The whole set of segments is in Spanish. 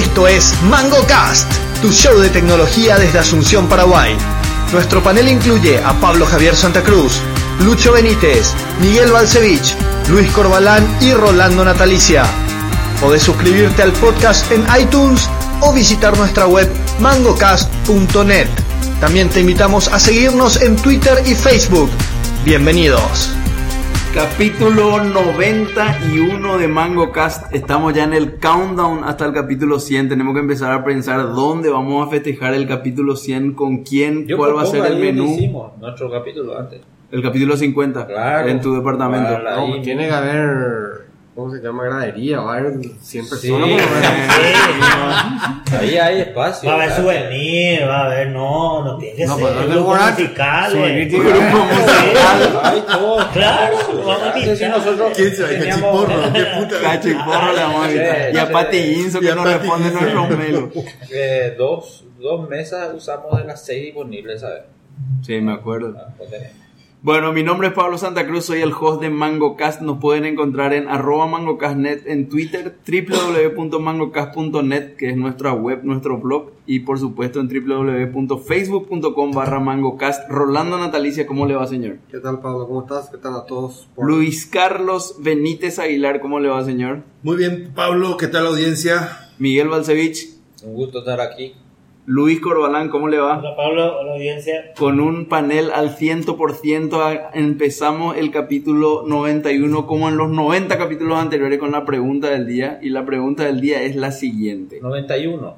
Esto es MangoCast, tu show de tecnología desde Asunción, Paraguay. Nuestro panel incluye a Pablo Javier Santa Cruz, Lucho Benítez, Miguel Balcevich, Luis Corbalán y Rolando Natalicia. Podés suscribirte al podcast en iTunes o visitar nuestra web mangocast.net. También te invitamos a seguirnos en Twitter y Facebook. Bienvenidos. Capítulo 91 de Mango Cast. Estamos ya en el countdown hasta el capítulo 100. Tenemos que empezar a pensar dónde vamos a festejar el capítulo 100, con quién, Yo cuál va a ser el menú. hicimos nuestro capítulo antes. El capítulo 50 Claro. en tu departamento. No, tiene que haber, ¿cómo se llama? Gradería, va a haber 100 personas. Sí. lo menos. Ahí hay espacio. Va a haber souvenir, va a haber, no, no tiene que No, ser pues no. Souvenir tiene que Grupos haber. musicales. Hay todo. Claro, vamos a sí invitar. nosotros ¿Quién se va a teníamos- cachiporro? ¿Qué puta? Cacho y porro le vamos a invitar. Sí, Y a sí. Pati Guinzo Y que nos responde nuestros mails. eh, dos, dos mesas usamos de las seis disponibles, ¿sabes? Sí, me acuerdo. Ah, pues. Bueno, mi nombre es Pablo Santa Cruz, soy el host de MangoCast. Nos pueden encontrar en arroba mangocastnet en Twitter, www.mangocast.net, que es nuestra web, nuestro blog, y por supuesto en www.facebook.com barra mangocast. Rolando Natalicia, ¿cómo le va, señor? ¿Qué tal, Pablo? ¿Cómo estás? ¿Qué tal a todos? Por- Luis Carlos Benítez Aguilar, ¿cómo le va, señor? Muy bien, Pablo, ¿qué tal la audiencia? Miguel Balcevich, Un gusto estar aquí. Luis Corbalán, ¿cómo le va? Hola Pablo, hola audiencia. Con un panel al 100%, a- empezamos el capítulo 91 como en los 90 capítulos anteriores con la pregunta del día. Y la pregunta del día es la siguiente. 91.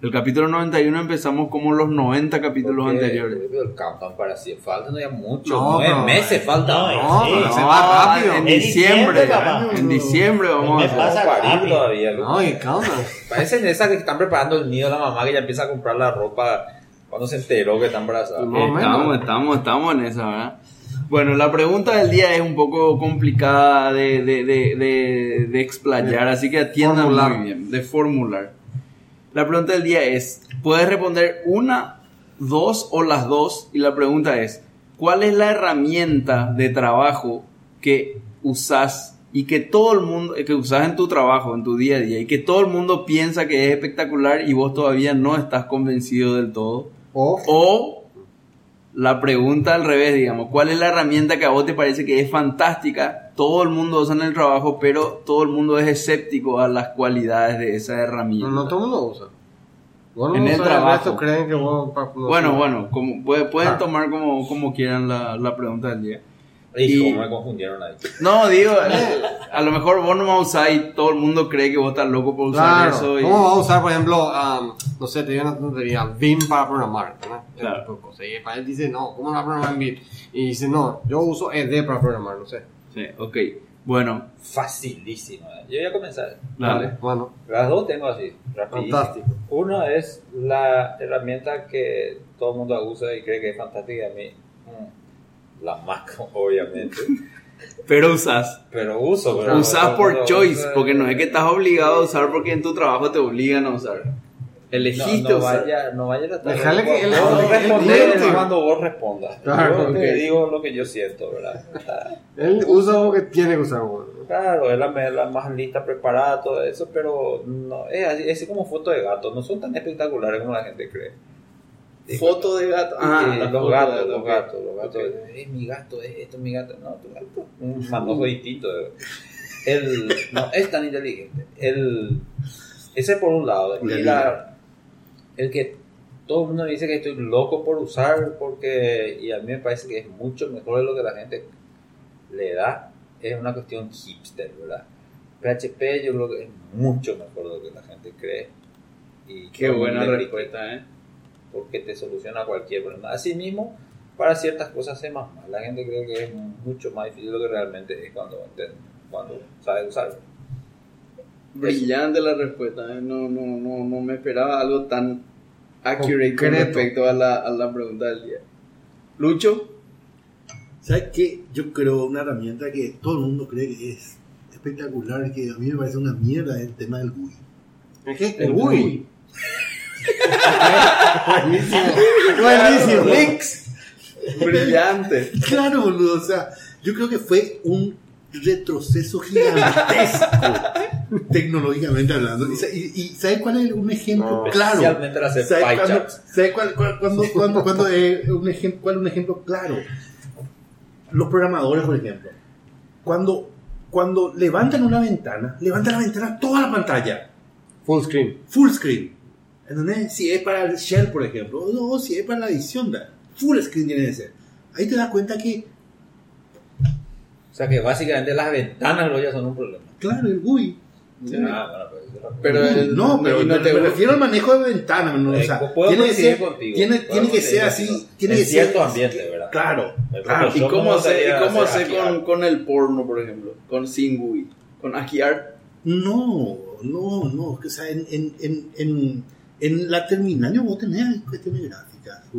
El capítulo 91 empezamos como los 90 capítulos Porque anteriores. El countdown para sí. Faltan ya mucho. No, nueve pero- meses faltan. No, No, sí. pero se va rápido. En En diciembre, en diciembre vamos a pasa parir rápido. todavía. loco. No, y calma. Parecen esas que están preparando el nido de la mamá que ya empieza a comprar la ropa cuando se enteró que está embarazada. No. Estamos, estamos, estamos en esa, ¿verdad? Bueno, la pregunta del día es un poco complicada de, de, de, de, de explayar, así que atiendan muy bien, de formular. La pregunta del día es, puedes responder una, dos o las dos, y la pregunta es, ¿cuál es la herramienta de trabajo que usas y que todo el mundo, que usas en tu trabajo, en tu día a día, y que todo el mundo piensa que es espectacular y vos todavía no estás convencido del todo? O, O la pregunta al revés, digamos, ¿cuál es la herramienta que a vos te parece que es fantástica? Todo el mundo usa en el trabajo, pero todo el mundo es escéptico a las cualidades de esa herramienta. no, no todo el mundo usa. Vos no En el trabajo. creen que vos... no bueno, sé. bueno, como, puede- pueden Ah. tomar como, como quieran la, la pregunta del día. Y- me confundieron ahí. No, digo, a lo mejor vos no vas a usar y todo el mundo cree que vos estás loco por usar Claro. eso. Y, ¿Cómo vas a usar, por ejemplo, um, no sé, te digo una tontería, Vim para programar? ¿verdad? Claro. tipo de cosas. Y para él dice, no, ¿cómo va a programar en Vim? Y dice, no, yo uso ED para programar, no sé. Sí, ok. Bueno, Facilísimo. ¿eh? Yo voy a comenzar. dale. Bueno, Las dos tengo así, rapidísimo. fantástico. Una es la herramienta que todo el mundo usa y cree que es fantástica. A mí, la Mac, obviamente. Pero usas. Pero uso. Pero Usas por mundo choice, usa- porque no es que estás obligado a usar porque en tu trabajo te obligan a usar. No, Elegiste no usar. vaya, no vaya a Déjale que él- vos él- cuando vos respondas. Claro, yo te ok. digo lo que yo siento, ¿verdad? Él usa lo que tiene que usar, bueno. Claro, es la, la más lista, preparada, todo eso, pero no, es así, es así como foto de gato, no son tan espectaculares como la gente cree. Foto de gato. Ah, Eh, la los gatos, los gatos, los gatos. Es mi gato, es esto, es mi gato. No, tu gato. Un manojo distinto. El, no, es tan inteligente. El, ese por un lado. Y la, el que todo el mundo me dice que estoy loco por usar, porque, y a mí me parece que es mucho mejor de lo que la gente le da, es una cuestión hipster, ¿verdad? PHP yo creo que es mucho mejor de lo que la gente cree. Y Qué buena respuesta, ¿eh? Porque te soluciona cualquier problema. Asimismo, para ciertas cosas es más mal. La gente cree que es mucho más difícil de lo que realmente es cuando, cuando sabes usarlo. Brillante la respuesta, ¿eh? No, no, no, no me esperaba algo tan accurate con respecto a la, a la pregunta del día. Lucho, ¿Sabes qué? Yo creo una herramienta que todo el mundo cree que es espectacular, que a mí me parece una mierda, el tema del GUI. ¿El qué? El El GUI. GUI. Buenísimo. Buenísimo. Links. Brillante. Claro, boludo, o sea, yo creo que fue un retroceso gigantesco tecnológicamente hablando. ¿Y, y- y sabes cuál es un ejemplo No. claro? ¿Sabes. ¿sabes cuál, cuál- cuándo- cuándo- cuándo es un ejemplo, cuál es un ejemplo claro? Los programadores, por ejemplo. Cuando, cuando levantan una ventana, levantan la ventana toda la pantalla. Full screen. full screen. ¿Entendés? Si es para el shell, por ejemplo, o si es para la edición, da. full screen tiene que ser. Ahí te das cuenta que, O sea que básicamente las ventanas lo ya son un problema. claro, el GUI. Ah, bueno, pues Pero el- no, pero no te me refiero al manejo de ventana. no, o Eh, sea, puedo tiene que ser, contigo, tiene, que ser así. Tiene En que ser cierto ambiente, ¿verdad? Claro, El claro. ¿Y cómo hacer, y cómo hacer con, con el porno, por ejemplo? Con sin GUI. Con Aki Art. No, no, no. O sea, en, en, en, en, en la terminal yo vos tenés cuestiones gráficas.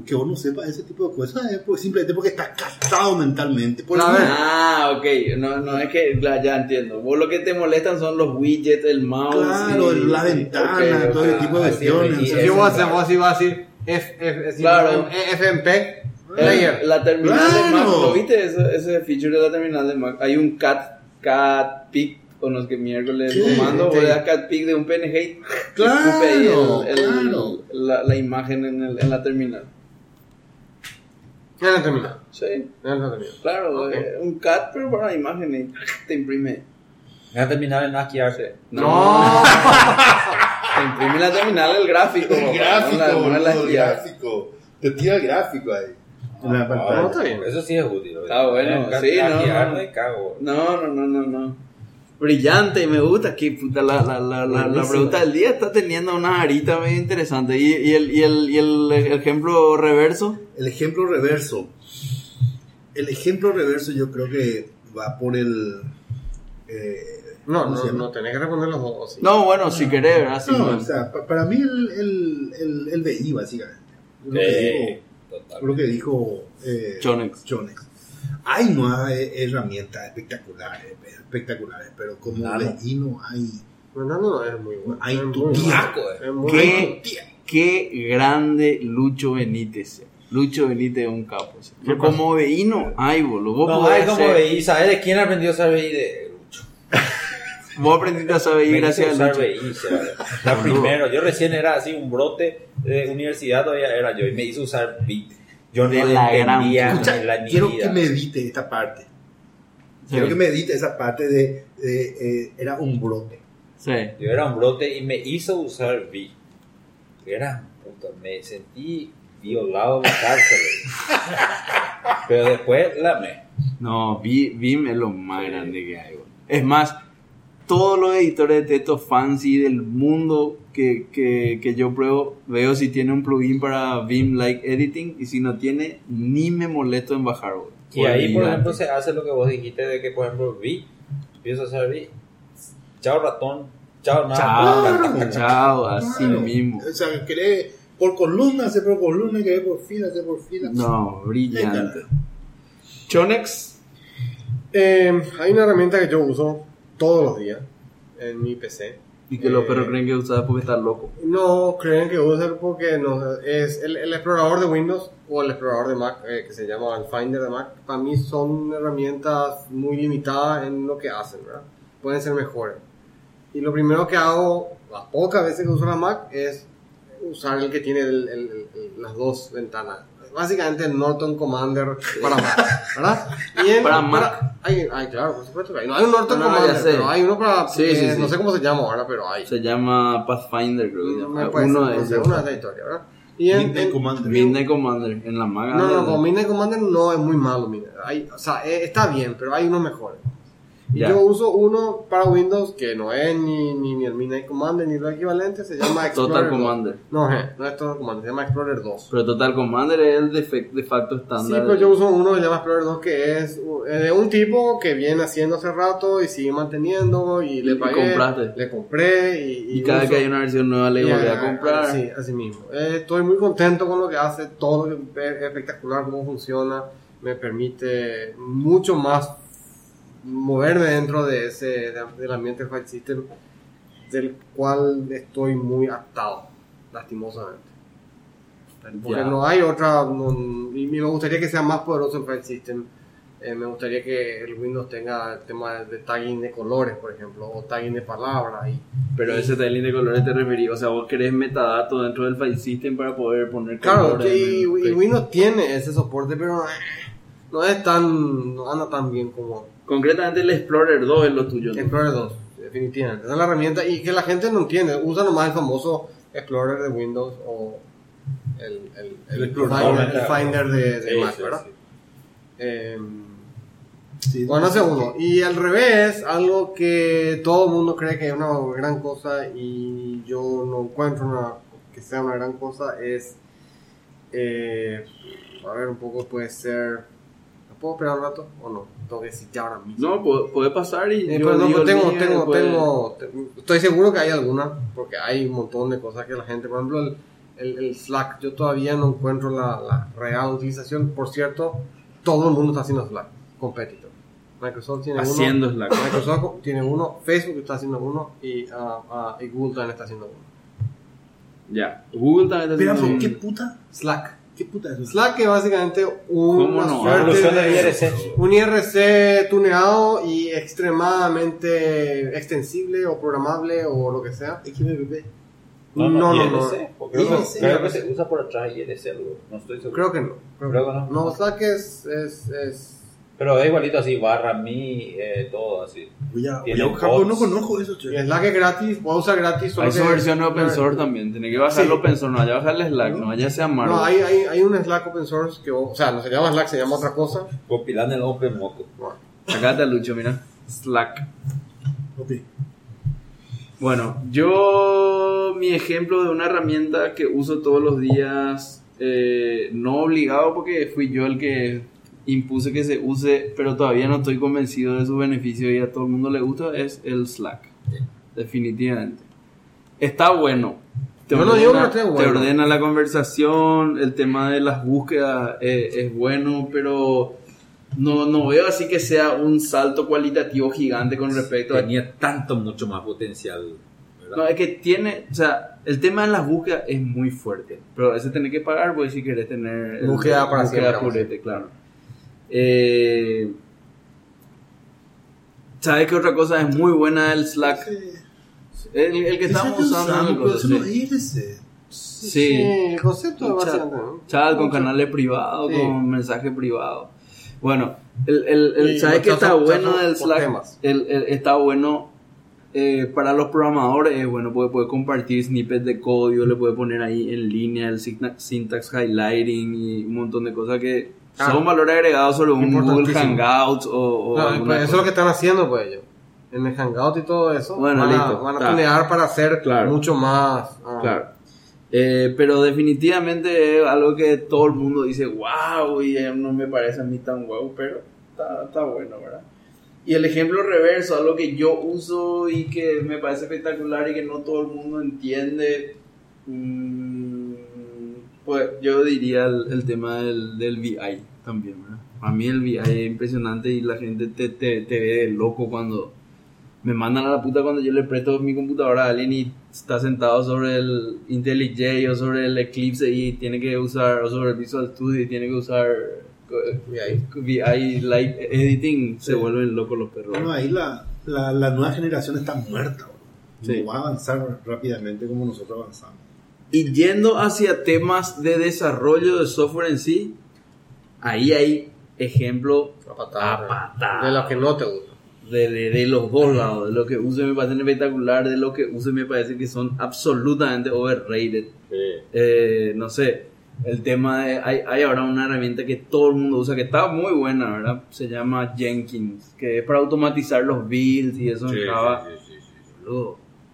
Que vos no sepas ese tipo de cosas es porque- simplemente porque estás casado mentalmente. Por ver. Ah, ok. No, no es que la- ya entiendo. Vos lo que te molestan son los widgets, el mouse. Claro, y- la sí, ventana, ok, todo ok. el tipo de es, cuestiones. a hacer, vos así vas a decir F, F, Claro. FMP El- player. La terminal de Claro. Mac, ¿lo viste ese, ese feature de la terminal de Mac? Hay un cat, cat pick, o no sé qué miércoles, Sí, comando, sí. o le das cat pick de un PNG y Claro, el- el- claro. la, la imagen en, el- en la terminal. Ya no termina. Sí, Ya no termina. claro, eh, un cat, pero para la imagen y te imprime. Me ha terminado en Aki Art. No. Te imprime la terminal el gráfico. El gráfico, no la- no la el gráfico. Te tira el gráfico ahí. En la Ah, pantalla. no, está bien. Eso sí es útil. Ah, bueno, sí, no, no. No, no, no, no, no. Brillante, me gusta. Que puta, la, la, la, la, la pregunta del día está teniendo una arita medio interesante. ¿Y, y, el, y, el, y el ejemplo reverso? El ejemplo reverso. El ejemplo reverso yo creo que va por el... eh, No, ¿cómo se no, no, tenés que responder los dos. No, bueno, si querés, ¿verdad? Sí, No, bueno. o sea, pa- para mí el, el, el, el BI, básicamente. Lo que Sí, dijo, lo que dijo eh, Chonex. Chonex. Hay nuevas herramientas espectaculares, espectaculares, pero como Nano. BI no hay... No, no, no, es muy bueno. Hay es tu bueno. Eh. Muy ¿Qué, qué grande Lucho Benítez. Lucho Benítez es un capo. sí. ¿Qué Como BI no hay, boludo. Vos, No, hay como BI. ¿Sabes de quién aprendió a usar BI? De Lucho. vos aprendiste a saber gracias a Lucho. BI. La primero. Yo recién era así un brote de universidad, todavía era yo. Y me hizo usar BI. Yo no la gran entendía Escucha, la quiero vida. que me edite esta parte. Sí. Quiero que me edite esa parte de... de, eh, era un brote. Sí. Yo era un brote y me hizo usar Vi. Era puta, me sentí violado en la cárcel. Pero después la me. No, Vi- Vim es lo más grande que hay. güey. Es más, todos los editores de texto fancy del mundo que, que, que yo pruebo, veo si tiene un plugin para Vim Like Editing y si no tiene, ni me molesto en bajar. güey. Y ahí, por ejemplo, se hace lo que vos dijiste de que, por ejemplo, Vi, empiezo a usar Vi. Chao ratón, chao nada. Chao, chao, así Claro. mismo. O sea, querés por columna, hacer por columna, querés por fila, hacer por fila. No, brillante. Chonex, Eh, hay una herramienta que yo uso todos los días en mi PC. y que los Eh, perros creen que usas porque estás loco. No creen que usa porque no, es el, el explorador de Windows o el explorador de Mac, eh, que se llama el Finder de Mac. Para mí son herramientas muy limitadas en lo que hacen, ¿verdad? Pueden ser mejores. Y lo primero que hago, las pocas veces que uso la Mac, es usar el que tiene el- el- el- las dos ventanas. Básicamente el Norton Commander para Mac, ¿verdad? Y en- Para Mac. Hay, hay, claro, por supuesto que hay. No hay un Norton No, no, Commander, pero hay uno para... Sí, eh, sí, sí. No sé cómo se llama ahora, pero hay. Se llama Pathfinder, creo que se llama. Me puede Uno de no sé, una de esa historia, ¿verdad? Y en, Midnight en- Commander. Midnight Commander, en la maga. No, no, con Midnight Commander no es muy malo, mira. Hay, o sea, eh, está bien, pero hay unos mejores. Y yo uso uno para Windows que no es ni, ni, ni el Midnight Commander ni lo equivalente, se llama Explorer Total 2. Commander. No, eh, no es Total Commander, se llama Explorer 2. Pero Total Commander es el de, facto Sí, estándar. pero yo uso uno que se llama Explorer 2 que es de un tipo que viene haciendo hace rato y sigue manteniendo y le Y pagué, compraste. le compré y, Y cada uso- que hay una versión nueva le Y, volví a comprar. Sí, así mismo. Eh, estoy muy contento con lo que hace, todo es espectacular, cómo funciona, me permite mucho más moverme dentro de ese de- del ambiente file system del cual estoy muy atado, lastimosamente. Porque Ya. no hay otra, no- y me gustaría que sea más poderoso el file system Eh, me gustaría que el Windows tenga el tema de tagging de colores, por ejemplo, o tagging de palabras. Y, Pero ese tiling de colores te referí, o sea, vos querés metadatos dentro del file system para poder poner claro, colores y, y Windows tiene ese soporte, pero eh, no es tan, no anda tan bien como Concretamente el Explorer 2 es lo tuyo. ¿no? Explorer 2, definitivamente. Esa es la herramienta y que la gente no entiende. Usa nomás el famoso Explorer de Windows o el, el, el, explorador, Finder, el Finder de, de Sí, Mac, sí, ¿verdad? sí. Eh, Sí, bueno, ese uno. Y al revés, algo que todo el mundo cree que es una gran cosa y yo no encuentro una, que sea una gran cosa es, eh, a ver, un poco puede ser, ¿me puedo esperar un rato o no? Tengo que decir ya ahora mismo. No, puede, puede pasar y Eh, yo pero no, digo pues tengo, tengo, tengo, te- estoy seguro que hay alguna, porque hay un montón de cosas que la gente, por ejemplo, el, el- el Slack, yo todavía no encuentro la, la real utilización. Por cierto, todo el mundo está haciendo Slack, competitor. Microsoft tiene uno. Haciendo Slack. Microsoft tiene uno, Facebook está haciendo uno y, ah, ah, y Google también está haciendo uno. Ya. Google también está Pero, haciendo un- ¿qué puta? Slack. ¿Qué puta es? Slack es básicamente ¿Cómo una no? suerte Evolución de de IRC. un IRC tuneado y extremadamente extensible o programable o lo que sea. XBB. No, no, no. IRC, porque creo, IRC. creo que se usa por atrás IRC, algo, no estoy seguro. Creo que no. Creo, Creo que no. No, Slack es, es, es Pero es igualito así, barra mi, eh, todo así. Voy a, voy Tiene a buscar, pero no conozco eso, che. y Slack es gratis, puedo usar gratis. solo Hay su que- versión open source también. Tenés que bajar el Sí. open source, no vaya a bajar el Slack, no vaya a ser amargo. No, hay, hay, hay un Slack open source que, o sea, no se llama Slack, se llama otra cosa. Compilando el Open Moco. Acá está Lucho, mira. Slack. Ok. Bueno, yo mi ejemplo de una herramienta que uso todos los días, eh, no obligado porque fui yo el que impuse que se use, pero todavía no estoy convencido de su beneficio y a todo el mundo le gusta, es el Slack. Definitivamente. Está bueno. Te Yo no digo ordena, esté te bueno. ordena la conversación, el tema de las búsquedas eh, es bueno, pero no, no veo así que sea un salto cualitativo gigante con respecto a Tenía tanto, mucho más potencial. ¿verdad? no, es que tiene, o sea, el tema de las búsquedas es muy fuerte, pero a veces tenés que pagar pues si querés tener el- Búsqueda para búsqueda purete, claro. Eh, ¿Sabes qué otra cosa es muy buena del Slack? El, el que estamos usando. el pero eso no sí. Sí. el concepto Un chat. Chat con Mucho. canales privados, Sí. con mensaje privado. Bueno, el, el, el- ¿sabes qué está bueno del Slack? El, el- está bueno eh, para los programadores, es bueno, puede, puede compartir snippets de código, le puede poner ahí en línea el syntax highlighting y un montón de cosas que Ah. son valor agregado sobre un Google. Hangouts o, o No, pues eso es lo que están haciendo, pues ellos. En el Hangout y todo eso. Bueno, van, a, van a tunear para hacer Claro. mucho más. ah, Claro. Eh, pero definitivamente es algo que todo el mundo dice, wow, y no me parece a mí tan wow, pero está, está bueno, ¿verdad? Y el ejemplo reverso, algo que yo uso y que me parece espectacular y que no todo el mundo entiende, mm, pues yo diría el, el tema del, del VI también, ¿verdad? A mí el VI es impresionante y la gente te, te, te ve loco cuando me mandan a la puta cuando yo le presto mi computadora a alguien y está sentado sobre el IntelliJ o sobre el Eclipse y tiene que usar, o sobre el Visual Studio y tiene que usar VI. VI Light Editing, se Sí. vuelven locos los perros. Bueno, ahí la, la, la nueva generación está muerta. bro. Sí. No va a avanzar rápidamente como nosotros avanzamos. Y yendo hacia temas de desarrollo de software en sí, ahí hay ejemplo A patada. a patada. De lo que no te gusta. de, de- de los dos lados, de lo que use me parece espectacular, de lo que use me parece que son absolutamente overrated. Eh, no sé, el tema de, hay, hay ahora una herramienta que todo el mundo usa, que está muy buena, ¿verdad? Se llama Jenkins, que es para automatizar los builds y eso en Sí, Java. sí, sí, sí, sí.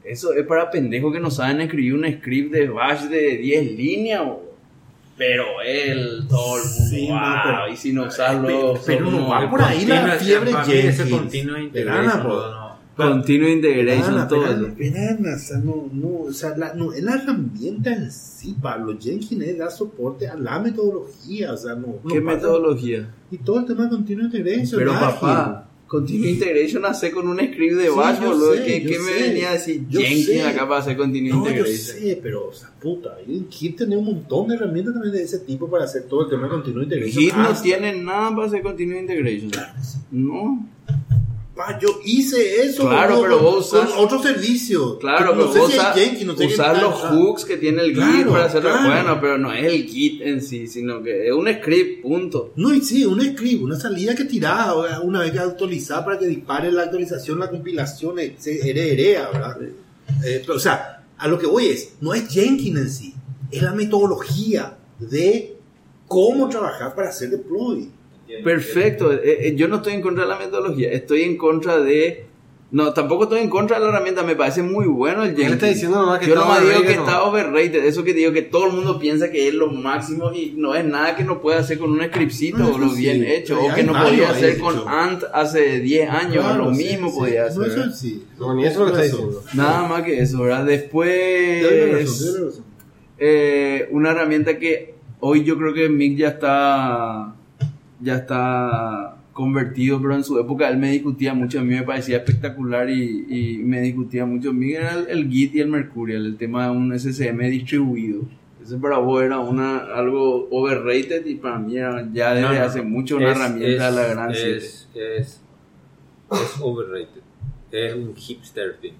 Eso es para pendejos que no saben escribir un script de bash de 10 líneas, boludo. Pero él, todo el mundo, Sí, no, wow, pero- y sin usarlo, Pero, no va por ahí la fiebre ese Jenkins. continuo integration, no, no. Continuous Integration, todo verana, eso. o sea, no, no, o sea, la, no, la herramienta en sí, Pablo. Jenkins es dar soporte a la metodología, o sea, no. no ¿Qué metodología? Y todo el tema de continuo integration. Pero ágil. papá, Continuous Integration hace con un script de Sí, bash, yo boludo. sé, ¿Qué, yo qué me venía a decir Yo Jenkins sé. acá para hacer Continuous No, yo Integration? sé, pero, o sea, puta, el Git tiene un montón de herramientas también de ese tipo para hacer todo el tema de Continuous Integration. Git no tiene nada para hacer Continuous Integration. No. Pa, yo hice eso. Claro, pero vos usás- Con otro servicio. Claro, no pero sé vos si hay usas, Jenkins, no sé qué- los ah, hooks que tiene el Git Claro, para hacerlo claro. bueno, pero no es el Git en sí, sino que es un script, punto. No, y sí, un script, una salida que sea, una vez que actualizada para que dispare la actualización, la compilación, se herea, ¿verdad? Eh, pero, o sea, a lo que voy es, no es Jenkins en sí, es la metodología de cómo trabajar para hacer deploy. Perfecto, eh, eh, yo no estoy en contra de la metodología, estoy en contra de... No, tampoco estoy en contra de la herramienta, me parece muy bueno el Jenkins. está diciendo nomás que yo nomás digo que overrated, está ¿no? overrated, eso que digo que todo el mundo piensa que es lo máximo y no es nada que no pueda hacer con un scriptcito No, o lo sí, bien hecho, pero o que no podía hacer con hecho. Ant hace 10 años, Claro, lo sí, mismo sí. podía No, hacer. eso sí. No, ni eso es lo que está diciendo. Nada más que eso, ¿verdad? Después, razón. eh, una herramienta que hoy yo creo que Mick ya está ya está convertido, pero en su época él me discutía mucho, a mí me parecía espectacular y, y me discutía mucho. Mick era el, el Git y el Mercurial, el tema de un SSM distribuido. Eso para vos era una, algo overrated y para mí era ya desde No, no, hace mucho una Es- herramienta es- de la gran 7. es, es, es overrated. Es un hipster thing.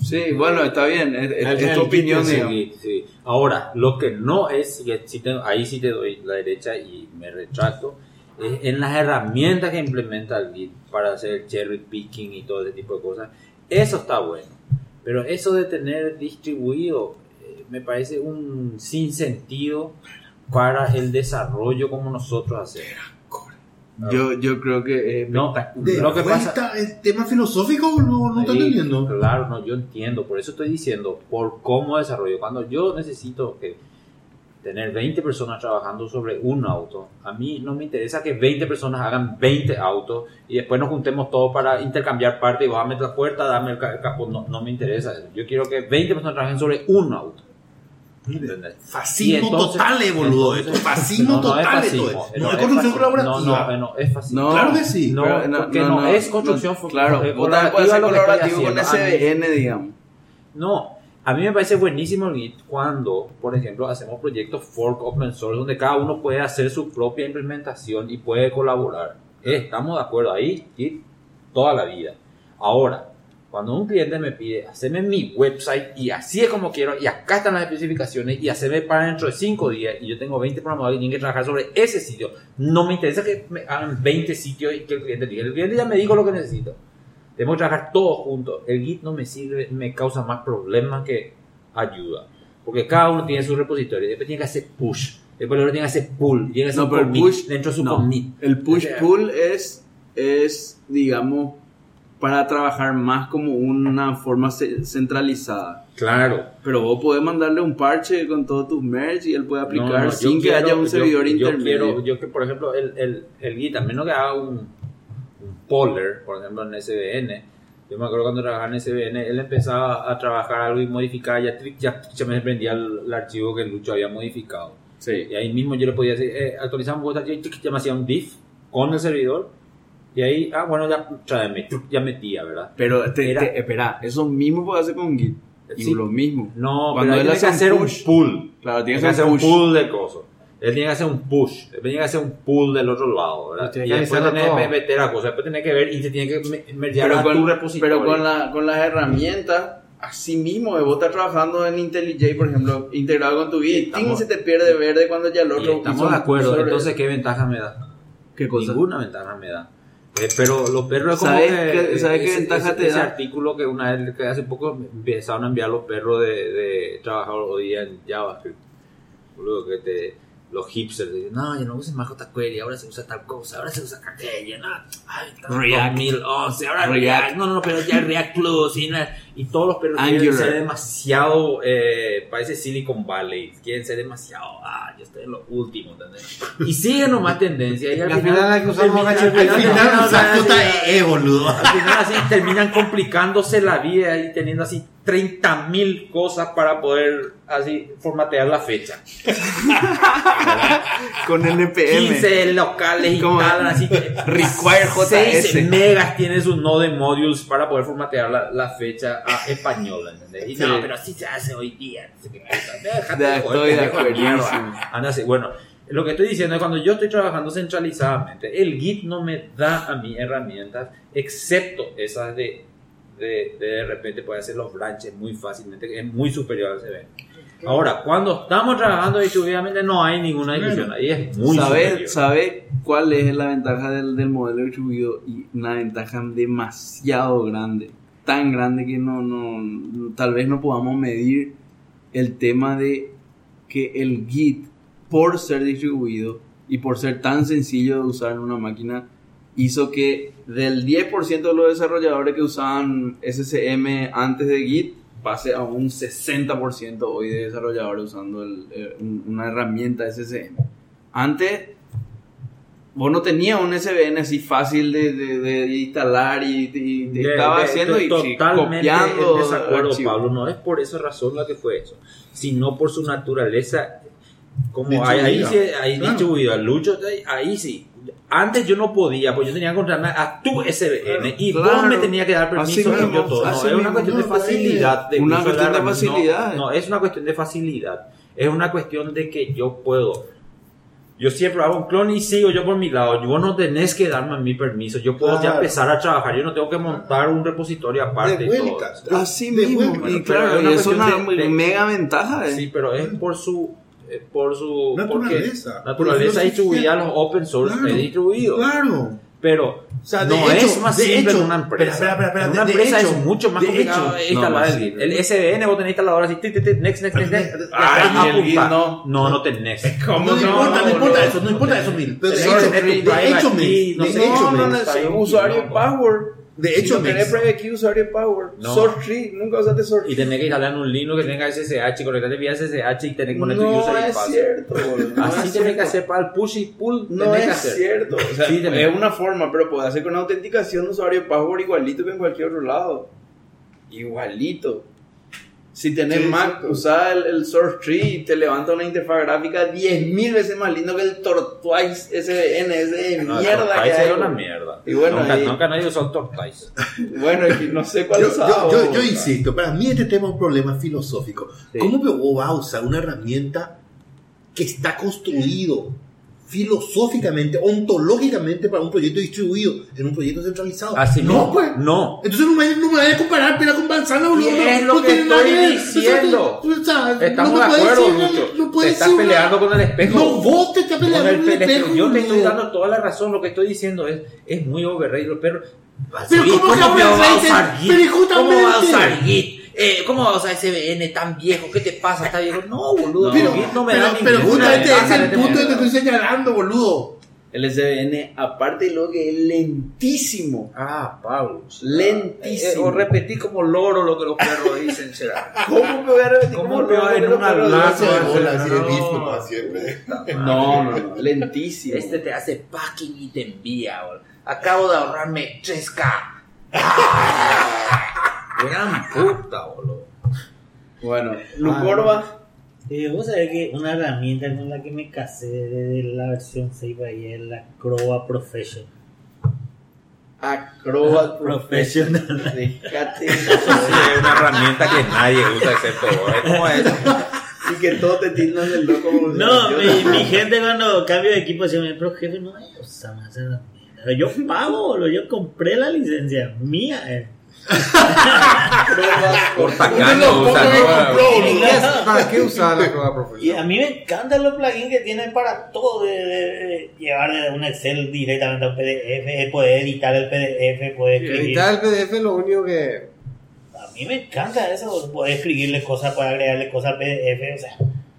Sí, bueno, está bien, es, tu opinión, sí, digamos. Sí, sí. Ahora, lo que no es, y sí te- ahí sí te doy la derecha y me retracto, es en las herramientas que implementa el Git para hacer cherry picking y todo ese tipo de cosas. Eso está bueno. Pero eso de tener distribuido eh, me parece un sinsentido para el desarrollo como nosotros hacemos. Yo, yo creo que es No, De lo que pasa... el tema filosófico no, no está Sí, entendiendo. Claro, no, yo entiendo. Por eso estoy diciendo, por cómo desarrollo. Cuando yo necesito que tener 20 personas trabajando sobre un auto, a mí no me interesa que 20 personas hagan 20 autos y después nos juntemos todos para intercambiar partes y dame la puerta, dame el ca- capó. No, no me interesa eso. Yo quiero que 20 personas trabajen sobre un auto. ¿Entendés? Fascismo Y entonces- total, eh, boludo. entonces- esto. Fascismo no, no total, es esto fascismo, es. no No, es construcción fascismo. colaborativa. No, no, es fascismo. No, Claro que sí. No, Pero porque no, es construcción no, Claro, eh, vos también puedes colaborativa colaborativo con haciendo. A mí- SVN, digamos. No, a mí me parece buenísimo el Git cuando, por ejemplo, hacemos proyectos fork open source donde cada uno puede hacer su propia implementación y puede colaborar. Eh, Estamos de acuerdo ahí, Git, toda la vida. Ahora, cuando un cliente me pide hacerme mi website y así es como quiero y acá están las especificaciones y hacerme para dentro de 5 días y yo tengo 20 programadores y tienen que trabajar sobre ese sitio, no me interesa que me hagan 20 sitios y que el cliente diga, el cliente ya me dijo lo que necesito. Tenemos que trabajar todos juntos. El Git no me sirve, me causa más problemas que ayuda. Porque cada uno tiene su repositorio. Después tiene que hacer push. Después el otro tiene que hacer pull. Tiene que hacer No, pero el push, dentro de su no. commit. El push O sea, pull es, es, digamos, para trabajar más como una forma ce- centralizada. Claro. Pero vos podés mandarle un parche con todos tus merge y él puede aplicar No, no, yo sin que quiero- haya un yo- servidor yo intermedio. Quiero, yo que, por ejemplo, el, el, el Git, a menos que haga un, un poller, por ejemplo, en SVN, yo me acuerdo cuando trabajaba en SVN, él empezaba a trabajar algo y modificar, ya, ya, ya me prendía el, el archivo que Lucho había modificado. Sí. Y ahí mismo yo le podía decir, eh, actualizamos ya me hacía un diff con el servidor. Y ahí, ah, bueno, ya, tráeme, ya metía, ¿verdad? Pero, te, Era- te- espera, eso mismo puede hacer con Git. Y Sí. lo mismo. No, Cuando pero él él tiene que hace hacer un pull. Claro, Tiene que hacer un pull de cosas. Él tiene que hacer un push. Él tiene que hacer un pull del otro lado, ¿verdad? Tiene Y que después tiene que meter a cosas. Después tiene que ver y se tiene que me- mergear a con, tu repositorio. pero con, la, con las herramientas, así mismo, vos estás trabajando en IntelliJ, por ejemplo, integrado con tu Git, ¡ting! se te pierde verde cuando ya el Y otro estamos de acuerdo. Entonces, ¿qué ventaja me da? ¿Qué cosa? Ninguna ventaja me da. Eh, pero los perros como ¿Sabes que, sabes qué ese- ventaja ese- te ese da? artículo que una vez que hace poco empezaron a enviar los perros de, de trabajar hoy día en JavaScript Boludo, que te los hipsters dicen, no, ya no uses más jQuery, ahora se usa tal cosa, ahora se usa aquella, no, ay, React. 2011, ahora React. React. no, no, pero ya React Plus, y, na- Y todos los perros quieren ser demasiado, eh, parece Silicon Valley, quieren ser demasiado, ah, yo estoy en lo último, ¿entendés? Y siguen nomás tendencia y al Al final, final más al final así- JE, boludo. al final así terminan complicándose la vida y teniendo así 30 mil cosas para poder así formatear la fecha. Con NPM. 15 locales Como instalan así que Require JS. 6 megas tiene su node modules para poder formatear la, la fecha a español, ¿entendés? Y no, Sí. pero así se hace hoy día. no. Déjate De estoy joder, de así. Bueno, lo que estoy diciendo es cuando yo estoy trabajando centralizadamente, el Git no me da a mí herramientas, excepto esas de de, de, de repente puede hacer los branches muy fácilmente, es muy superior al CB. Ahora, cuando estamos trabajando distribuidamente no hay ninguna discusión, ahí es muy ¿Sabe, superior. sabe cuál es la ventaja del, del modelo distribuido? Y una ventaja demasiado grande. Tan grande que no, no, tal vez no podamos medir el tema de que el Git, por ser distribuido y por ser tan sencillo de usar en una máquina, hizo que del 10% de los desarrolladores que usaban SCM antes de Git pase a un 60% hoy de desarrolladores usando el- eh, un- una herramienta SCM. Antes, vos no tenías un SVN así fácil de, de- de instalar y, y te De- estaba haciendo y totalmente copiando en desacuerdo, archivos. Pablo. No es por esa razón la que fue eso, sino por su naturaleza. Como Distribuida. ahí, sí, ahí Claro. distribuida. Lucho, ahí, sí. Antes yo no podía, pues yo tenía que encontrarme a tu SVN y Claro. vos me tenías que dar permiso y yo todo. No, es una cuestión de facilidad. de Una cuestión de facilidad. No, no, es una cuestión de facilidad. Es una cuestión de que yo puedo. Yo siempre hago un clon y sigo yo por mi lado. Vos no tenés que darme mi permiso. Yo puedo ya empezar a trabajar. Yo no tengo que montar un repositorio aparte. De y todo. Así De mismo, vuelta. y claro, es una y es una de- de- mega ventaja. eh. Sí, pero es por su. eh, Por su Naturaleza. porque naturaleza distribuida, los open source Claro. es distribuido. Claro. Pero O sea, de no hecho- es más de simple hecho- en una empresa. espera, espera, espera, en una de- de empresa hecho- es mucho más complicado hecho- instalar No, el SVN vos tenés instalador así, next, next, next, next. El no. No, no tenés. ¿Cómo No, importa, no importa eso, no importa eso, Mil. De hecho, de hecho, no no, no, De Si hecho, no tenés private key, usuario Power. No. Source tree, nunca usaste Y tree. tenés que instalar en un Linux que tenga SSH, conectarte vía SSH y tenés que poner tu No user y es cierto. No Así es tenés cierto. que hacer para el push y pull. No que es hacer. cierto. O sea, Sí, es una forma, pero puede hacer con autenticación de usuario Power igualito que en cualquier otro lado. Igualito. Si tenés Sí, Mac, usa el, el source tree y te levanta una interfaz gráfica 10.000 veces más lindo que el Tortoise SVN, ese No, mierda que hay. una mierda. Y bueno, nunca, ahí- nunca nadie usó Tortoise. Bueno, y no sé cuál Yo, usaba. yo, yo, yo insisto, para mí este tema es un problema filosófico. Sí. ¿Cómo vos vas a usar una herramienta que está construido filosóficamente, ontológicamente para un proyecto distribuido en un proyecto centralizado? Así no, pues. No. Entonces no me, no me vayas a comparar pera con manzana, boludo. No, es lo no que estoy diciendo. O sea, Estamos no de acuerdo, decir- Lucho. No Te estás decir peleando con el espejo. No, vos te estás Con peleando el con el espejo. yo te estoy dando toda la razón. Lo que estoy diciendo es, es muy overrated, pero. Pero ¿Y ¿cómo que overrated? Pero justamente- ¿Cómo va a usar Git? Eh, ¿Cómo va a SVN tan viejo? ¿Qué te pasa? ¿Está viejo? No, boludo. Pero, no me pero, da pero justamente es el punto que te estoy señalando, boludo. El SVN, aparte de lo que es lentísimo. Ah, Pablo. Lentísimo. Eh, o repetí como loro lo que los perros dicen, será. ¿Cómo me voy a repetir? ¿Cómo ¿Cómo te lo va hago en blanca? decir? No, bola, así de no. mismo, para siempre. No, no, no, lentísimo. Este te hace packing y te envía, boludo. Acabo de ahorrarme 3K. Gran puta, boludo. Bueno, Lucorba, Eh, vos sabés que una herramienta con la que me casé desde la versión 6 ahí es la Croa Profession. Acrobat Professional. Es una herramienta que nadie usa excepto vos. Es como eso. y que todo te tildan del loco. No, mi, gente cuando cambio de equipo decía, pero jefe, no hay usa más herramienta. Yo pago, boludo, yo compré la licencia mía. Eh. Por tacaño lo ponga que ¿no? ¿Para qué usar la prueba Y a mí me encantan los plugins que tienen para todo, de, de- de llevar de un Excel directamente a un PDF, poder editar el PDF, poder escribir. Editar el PDF es lo único que. A mí me encanta eso, poder escribirle cosas, poder agregarle cosas al PDF, o sea,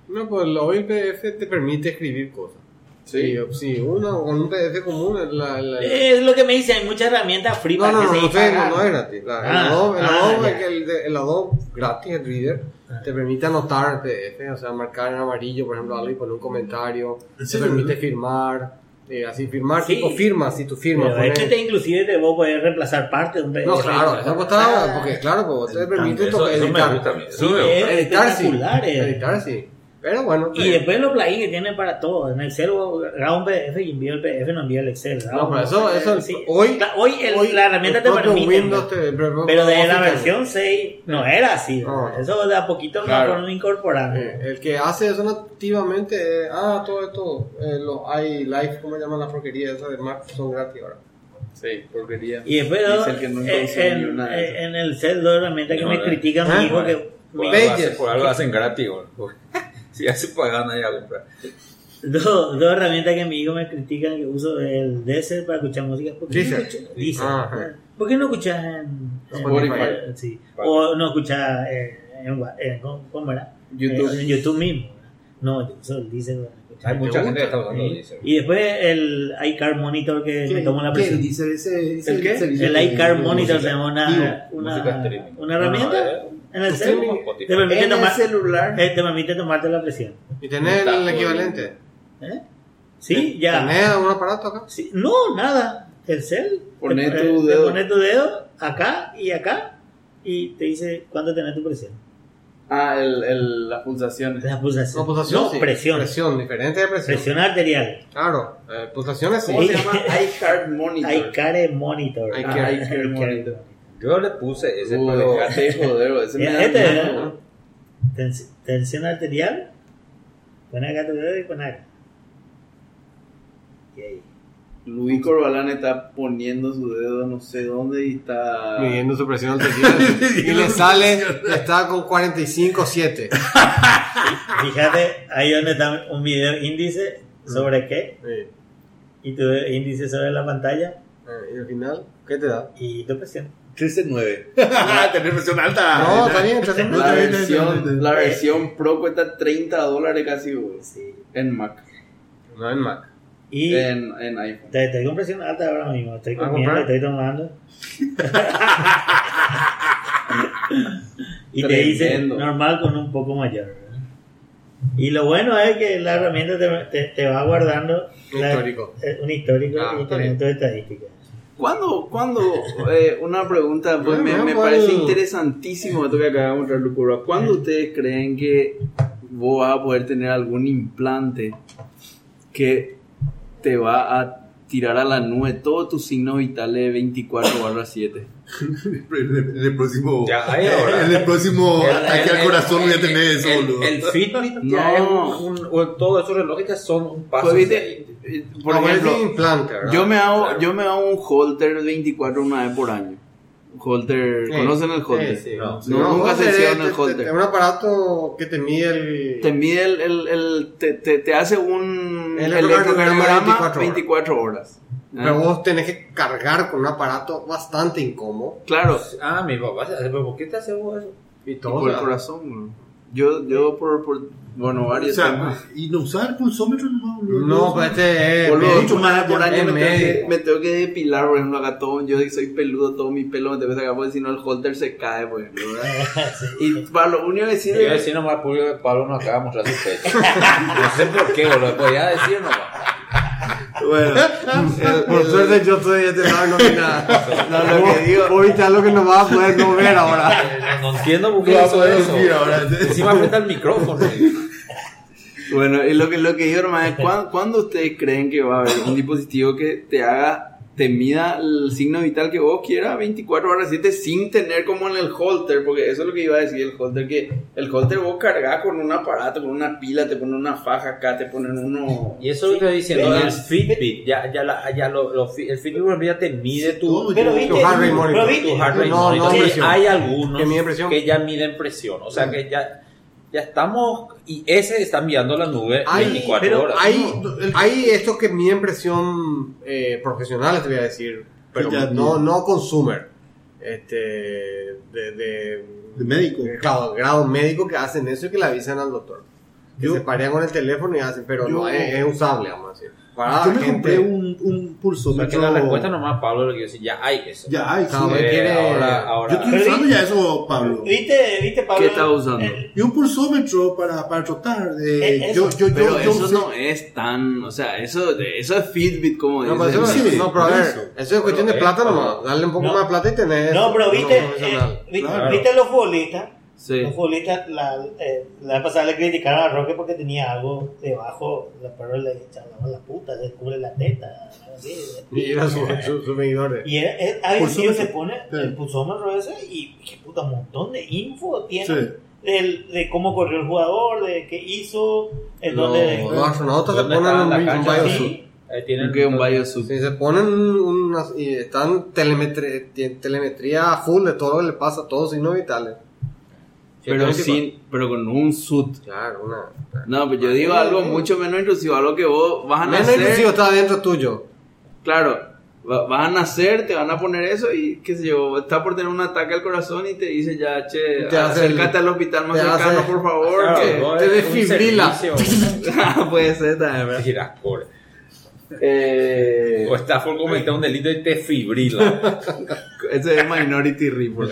No, pues hoy el PDF te permite escribir cosas. Sí, sí, uno con un PDF común. es La, la- Es lo que me dice, hay muchas herramientas free No, para no, que no, se pagan. no, no es gratis. La- el Ah, Adobe, el ah, Adobe, el, el Adobe gratis, el Reader, te permite anotar PDF, o sea, marcar en amarillo, por ejemplo, algo y poner un comentario. Te Sí, permite firmar, eh, así firmar, Sí. tipo firma, si tu firma. Pero este te inclusive te vos podés reemplazar parte de un PDF. No, claro, eso costaba, porque claro, pues te permite Eso, to- eso me editar. gusta a mí. Sí, Eso me gusta. es Editar sí, eh. editar sí. Pero bueno, Y después los plugins que tienen para todo. En Excel vos graba un PDF y envía el PDF, no envía el Excel. No, pero eso- eso- sí. hoy- La- hoy, el- hoy la herramienta el te permite. Windows te- pero- pero de la versión 6 no era así. No. Eso de a poquito lo Claro. fueron incorporando. Eh, el que hace eso nativamente, eh, ah, todo esto, eh, los iLife, ¿cómo llaman la porquería esa de Mac? Son gratis ahora. Sí, porquería. Y después ¿no? el que nunca eh, en, ni una de eh, en el set dos herramientas que No, me critican Ah, mi hijo bueno. que Por algo, hacen, por algo hacen gratis, güey. Si ya se pagan ahí a comprar. dos, dos herramientas que mi hijo me critican que uso el Deezer para escuchar música. ¿Por qué no Deezer. escuchas- Deezer. Ah. ¿Por qué no escuchas en, en- Spotify. sí. O no escuchas eh, en, Wa- en- ¿cómo, cómo era? YouTube. Eh, en YouTube mismo. No, yo uso el Deezer para escuchar. Hay mucha gente que está usando Sí. Deezer. Y después el iCar Monitor que me tomo la ¿Qué presión. dice ese ¿El qué? El iCar Monitor se llama una, una, una herramienta No, eh, en el. Spotify. Te permite, En el tomar, celular. eh, te permite tomarte la presión. ¿Y tenés el equivalente? ¿Eh? Sí, ya. ¿Tenés un aparato acá? Sí, no, nada. El cel. Poné Te- tu te dedo. pones tu dedo acá y acá y te dice cuánto tenés tu presión. Ah, el, el, las pulsaciones. La pulsación. No, pulsación No, sí. presión. Presión, diferente de presión. Presión arterial. Claro, eh, pulsaciones sí. ¿Cómo se llama? iCard Monitor. iCare Monitor. Ah, Monitor. Yo le puse ese, Uh, pero joder, ese me da este, miedo, ¿no? Tens- tensión arterial. Pon acá tu dedo y pon acá. Y ahí. Luis Corbalán está poniendo su dedo no sé dónde y está... Midiendo su presión arterial. y le sale, está con 45.7. Fíjate, ahí donde está un video índice sobre qué Sí. y tu índice sobre la pantalla Eh, y al final, ¿qué te da? y tu presión. 13.9. Tener presión alta. No, está bien, está bien. La versión, la versión Pro cuesta 30 dólares casi güey, Sí. en Mac, No en Mac. Y en, en iPhone. te, estoy con presión alta ahora mismo. Estoy ¿Vas a comiendo, estoy tomando. y te dice normal con un poco mayor. Y lo bueno es que la herramienta te, te- te va guardando Un la- histórico. eh, un histórico Ah, y tu estadística. ¿Cuándo, cuándo eh, una pregunta, pues me, parece interesantísimo esto que acaba de mostrar. ¿Cuándo ustedes creen que vos vas a poder tener algún implante que te va a tirar a la nube todos tus signos vitales 24 barra 7? En el próximo. Ya, ahí ahora. En el próximo El- el- al corazón voy a tener el- eso, el, boludo. el Fitbit No. ya es un, un- o todos esos relojes ya son un paso. Pues, de viste, eh, por no, ejemplo, implante, yo me, hago, Claro. yo me hago un holter 24 una vez por año. Holter, ¿conocen el holter? sí, sí. No. No, nunca se hicieron el te- te- holter. Es un aparato que te mide el... te mide el, el, el- te, te, te hace un El electrocardiograma 24 24 horas. Pero Ah, vos tenés que cargar con un aparato bastante incómodo. Claro, Ah, mi papá, se hace, pero ¿por qué te hace vos eso? Y y todo. por el corazón. ¿no? Yo, yo por, por, bueno, O varios sea, temas. y no usar el pulsómetro no. No, pues este es... Boludo, mucho más por año me tengo, que, me tengo que depilar, por ejemplo, acá todo, yo soy peludo, todo mi pelo me tengo que sacar porque si no el holter se cae, por ejemplo, ¿verdad? Y para lo único que Yo sirve decir nomás público que Pablo nos acaba de mostrar su pecho. no sé por qué, boludo. Podía decir nomás. Bueno, el- Por el- suerte yo estoy de este lado no vi nada. No, lo que digo- Vos viste algo que no vas a poder no ver ahora. No, no entiendo por qué hizo eso. Mira, ahora. Encima frente al micrófono. Bueno, y lo que, lo que digo, hermano, es ¿cuándo, cuándo ustedes creen que va a haber un dispositivo que te haga, te mida el signo vital que vos quieras 24 horas 7 sin tener como en el holter? Porque eso es lo que iba a decir el holter, que el holter vos cargas con un aparato, con una pila, te ponen una faja acá, te ponen uno... Y eso que estoy diciendo, el Fitbit, ya, ya, la, ya lo, lo el Fitbit ya te mide tu, Todo Pero viste, Tu heart rate monitor. tu heart rate No, monitor. no, Sí, presión. hay algunos Que que ya miden presión. O sea que ya, ya estamos, y ese está enviando la nube Hay, 24 pero horas. hay, hay estos que miden presión eh, profesionales, te voy a decir, pero Ya no, no consumer. Este, de, de, De médico. claro, grado médico que hacen eso y que le avisan al doctor. que Yo- se parean con el teléfono y hacen, pero no es usable, vamos a decir. Yo me gente, compré un, un O sea, que pulsómetro. la respuesta nomás, Pablo, lo que yo decía, ya hay eso. Ya hay, sí. Eh, quiere- ahora, Yo ahora, estoy Pero usando y- ya eso, Pablo. ¿Viste, viste Pablo? ¿Qué estás usando? El- Y un pulsómetro para, para trotar. eh, Eh, yo, eso. yo, yo, Pero yo eso sé- no es tan, o sea, eso, eso es Fitbit como No, dice. pero eso, Sí, no, pero a ver, eso. eso es cuestión de Pero, plata eh, nomás. Darle un poco no. más de plata y tener. No, pero viste, eh, vi- Claro. viste los futbolistas. Sí. Los futbolistas, la, eh, la vez pasada le criticaron a Roque porque tenía algo debajo. La perro le echaban la puta, le cubre la teta. así. Y era su, su, sus seguidores. Y era, es- alguien Pulsómetro. se pone Sí. el pulsómetro ese y qué puta un montón de info tiene Sí. del- de cómo corrió el jugador, de qué hizo, en Los, dónde. los astronautas se ¿Dónde ponen un, la un. Sí, ahí tienen Que un biosub. Sí, se ponen unas. Y están telemetri- tien- telemetría full de todo lo que le pasa a todos signos vitales. Pero 124. sin, pero con un suit. Claro, una. No, pero yo digo algo mucho menos intrusivo, algo que vos vas a Menos nacer. inclusivo está dentro tuyo. Claro, va- vas a nacer, te van a poner eso y qué sé yo, está por tener un ataque al corazón y te dice ya, che, te acércate el- al hospital más hace- cercano, por favor. Claro, que- no, te desfibrila. Puede ser también, ¿verdad? Mira, pobre. Eh, O estás por cometer un delito y te fibrila. ese es Minority Report.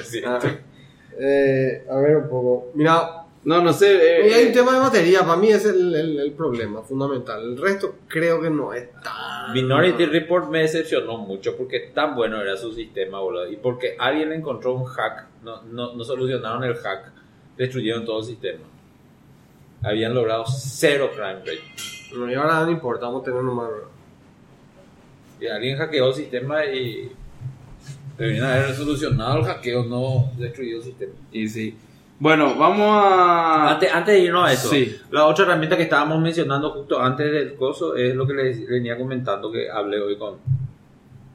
Eh, a ver un poco. Mira, No, no sé. eh, y hay un eh, tema de batería. Para mí es el, el, el problema fundamental. El resto creo que no es tan. Minority Report me decepcionó mucho porque tan bueno era su sistema, boludo. Y porque alguien encontró un hack, no, no, no solucionaron el hack, destruyeron todo el sistema. Habían logrado cero crime rate. No, y ahora no importa, vamos a tener. ¿verdad? Y alguien hackeó el sistema y deberían haber solucionado el hackeo, no destruyó el sistema. Y sí. Bueno, vamos a. Antes, antes de irnos a eso, Sí. la otra herramienta que estábamos mencionando justo antes del coso es lo que les venía comentando que hablé hoy con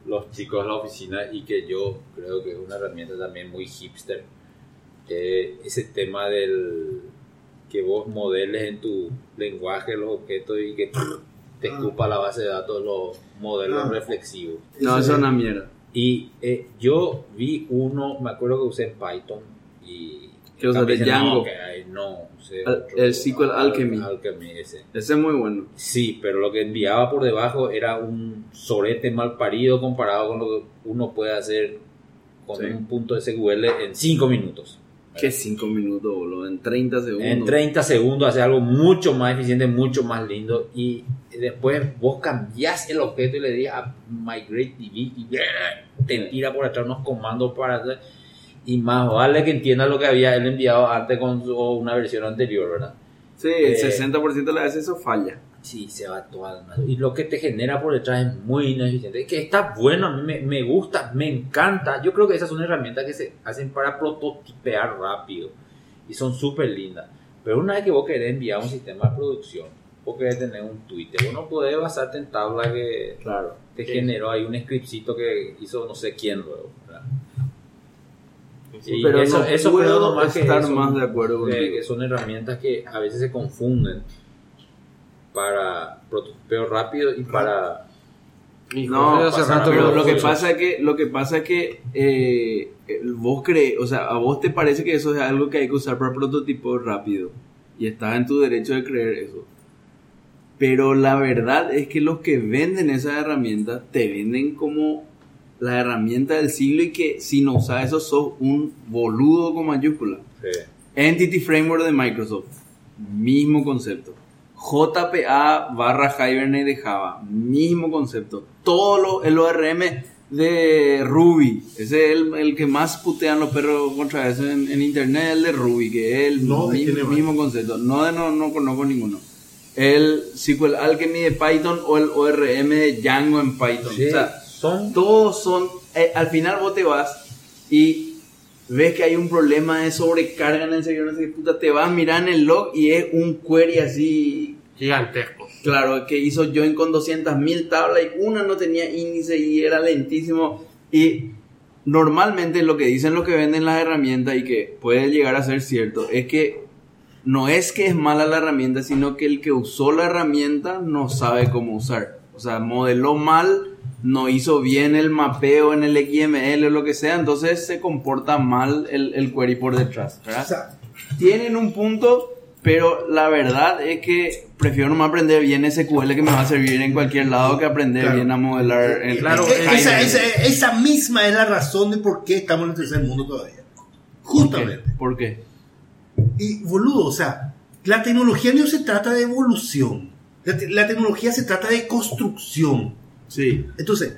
los chicos de la oficina y que yo creo que es una herramienta también muy hipster. Eh, ese tema del que vos modeles en tu lenguaje los objetos y que te escupa la base de datos los modelos Ah. reflexivos. No, eso es una mierda. Y eh, yo vi uno, me acuerdo que usé en Python y... Que Django. No, que no, usé Al- otro, el SQL Alchemy. Alchemy ese. Ese es muy bueno. Sí, pero lo que enviaba por debajo era un sorete mal parido comparado con lo que uno puede hacer con Sí. un punto SQL en 5 minutos. Que 5 minutos, boludo. En 30 segundos. En 30 segundos hace algo mucho más eficiente, mucho más lindo. Y después vos cambiás el objeto y le dices a MigrateDB y te tira por atrás unos comandos para hacer. Y más vale que entienda lo que había él enviado antes con su- una versión anterior, ¿verdad? Sí, el Eh, 60% de las veces eso falla. Sí, se va toda la madre. Y lo que te genera por detrás es muy ineficiente. Que está bueno, a mí me, me gusta, me encanta. Yo creo que esas son herramientas que se hacen para prototipear rápido. Y son súper lindas. Pero una vez que vos querés enviar un sistema de producción, vos querés tener un Twitter, vos no podés basarte en tabla que Claro. te generó ahí un scriptcito que hizo no sé quién luego. ¿verdad? Y pero eso, no eso puedo creo nomás que estar son- más de acuerdo que, contigo. que son herramientas que a veces se confunden para prototipeo rápido y para Y No, hace rato Pero lo que pasa es que, lo que pasa es que eh, vos crees, o sea, a vos te parece que eso es algo que hay que usar para prototipo rápido. Y estás en tu derecho de creer eso. Pero la verdad es que los que venden esas herramientas te venden como la herramienta del siglo y que si no usas eso sos un boludo con mayúscula. Entity Framework de Microsoft, mismo concepto. JPA barra Hibernate de Java, mismo concepto. Todo lo, el ORM de Ruby, ese es el, el que más putean los perros contra eso en, en internet, el de Ruby, que es el No, mismo concepto. No, de- no, no conozco ninguno. El SQL Alchemy de Python o el ORM de Django en Python. sí, O sea, son todos son, eh, al final vos te vas y ves que hay un problema de sobrecarga en el servidor, no sé qué puta, te vas a mirar en el log y es un query así, Gigantesco. claro, que hizo join con 200.000 tablas y una no tenía índice y era lentísimo y normalmente lo que dicen los que venden las herramientas y que puede llegar a ser cierto es que no es que es mala la herramienta, sino que el que usó la herramienta no sabe cómo usar. O sea, modeló mal, no hizo bien el mapeo en el XML o lo que sea, entonces se comporta mal el, el query por detrás. ¿verdad? O sea, Tienen un punto, Pero la verdad es que prefiero nomás aprender bien SQL que me va a servir en cualquier lado que aprender Claro. bien a modelar Claro, en esa, Hybrid. esa, esa misma es la razón de por qué estamos en el tercer mundo todavía. Justamente. ¿Por qué? Y boludo, o sea, la tecnología no se trata de evolución. La, te- la tecnología se trata de construcción. Sí. Entonces,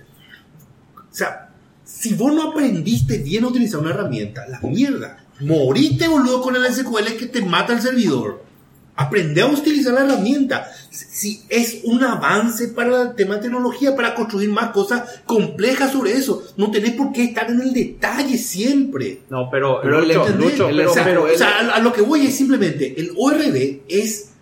o sea, si vos no aprendiste bien a utilizar una herramienta, la mierda. Moriste, boludo, con el SQL que te mata el servidor. Aprende a utilizar la herramienta. Si es un avance para el tema de tecnología, para construir más cosas complejas sobre eso. No tenés por qué estar en el detalle siempre. No, pero, Pero Lucho, Lucho, pero, o sea, pero- o sea, a, a lo que voy es simplemente, el ORB es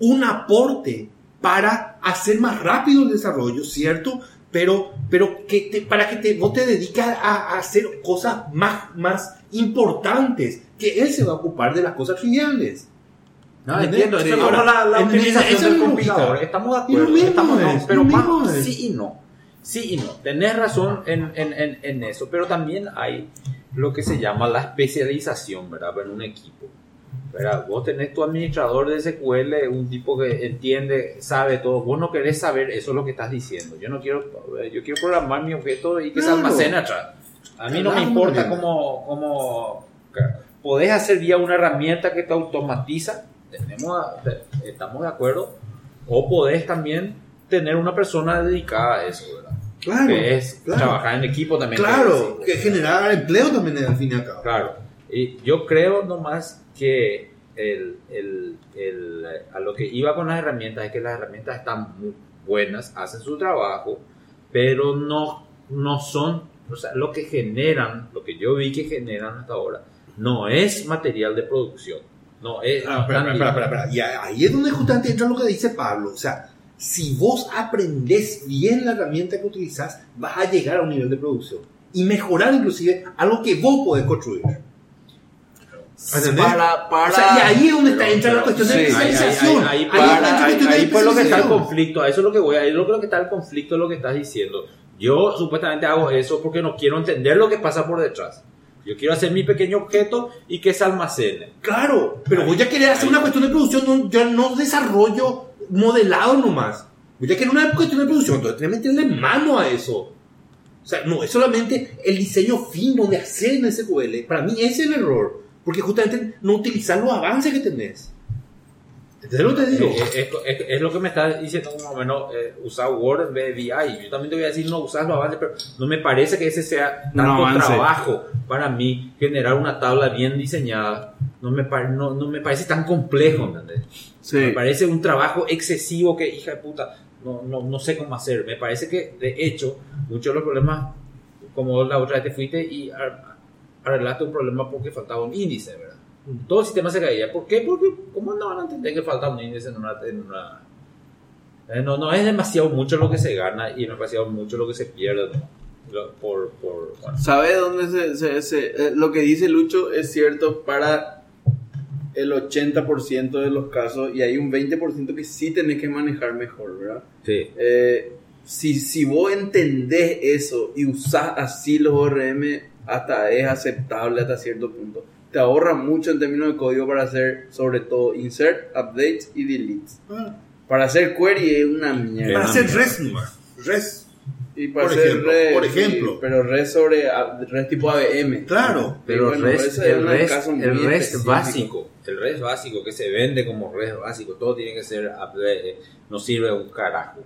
un aporte para hacer más rápido el desarrollo, ¿cierto? Pero, pero que te- para que te, vos te dediques a, a hacer cosas más, más importantes, que él se va a ocupar de las cosas triviales. No, entiendo, es ahora, como la, la utilización del computador. Estamos de acuerdo, mismo estamos, no, es, pero lo más- sí y no. Sí y no. Tenés razón en, en, en, en eso, pero también hay lo que se llama la especialización, ¿verdad? En un equipo. ¿Verdad? Vos tenés tu administrador de SQL, un tipo que entiende, sabe todo. Vos no querés saber eso es lo que estás diciendo. Yo no quiero, yo quiero programar mi objeto y que se Claro. almacene atrás. A mí no me Claro, importa cómo, cómo podés hacer vía una herramienta que te automatiza, tenemos, estamos de acuerdo, o podés también tener una persona dedicada a eso, ¿verdad? Claro, que es claro. trabajar en equipo también. Claro, que- que generar empleo también al fin y al cabo. Claro. Y yo creo nomás que a lo que iba con las herramientas es que las herramientas están muy buenas, hacen su trabajo, pero no, no son, lo que generan, lo que yo vi que generan hasta ahora, no es material de producción. No es. Ah, espera, espera, espera, espera. Y ahí es donde justamente entra lo que dice Pablo. O sea, si vos aprendés bien la herramienta que utilizás, vas a llegar a un nivel de producción. Y mejorar inclusive algo que vos podés construir. ¿Entendés? Para, para, O sea, y ahí es donde está, Pero- entra la pero- cuestión de sí, Ahí, ahí, especialización. ahí, ahí, Ahí para- la ahí- cuestión de ahí fue lo que está el conflicto, a eso es lo que voy, ahí lo creo que está el conflicto de lo que estás diciendo. Yo supuestamente hago eso porque no quiero entender lo que pasa por detrás. Yo quiero hacer mi pequeño objeto y que se almacene. Claro, pero vos ya querés hacer una cuestión de producción, no, ya no desarrollo modelado nomás. Vos ya querés una cuestión de producción, entonces tenés que meterle mano a eso. O sea, no es solamente el diseño fino de hacer en SQL. Para mí ese es el error. Porque justamente no utilizar los avances que tenés. ¿Entendés lo que te digo? Eh, es, es- es lo que me estás diciendo, más o menos, eh, usar Word en vez de VI. Yo también te voy a decir no usar los avances, pero no me parece que ese sea tanto avance. trabajo para mí generar una tabla bien diseñada. No me, no, no me parece tan complejo, ¿entendés? Sí. Me parece un trabajo excesivo que, hija de puta, no, no, no sé cómo hacer. Me parece que, de hecho, muchos de los problemas, como la otra vez te fuiste y ar- arreglaste un problema porque faltaba un índice, ¿verdad? Todo el sistema se caía. ¿Por qué? Porque, ¿cómo no van a entender que falta un índice en una... en una- Eh, no, no es demasiado mucho lo que se gana y no es demasiado mucho lo que se pierde ¿no? Por, por, bueno, ¿Sabe dónde se, se- se- eh, lo que dice Lucho es cierto para el 80% de los casos y hay un 20% que sí tenés que manejar mejor, ¿verdad? sí. Eh, si, si vos entendés eso y usás así los ORM, hasta es aceptable hasta cierto punto. Te ahorra mucho en términos de código para hacer, sobre todo, insert, updates y deletes. Ah, Para hacer query es una mierda. Para hacer res. Res. Y para por hacer ejemplo, res, por sí, ejemplo. pero res sobre res tipo ABM. Claro. Pero bueno, el REST, ese es el específico. básico, el REST básico que se vende como REST básico, todo tiene que ser, eh, no sirve un carajo,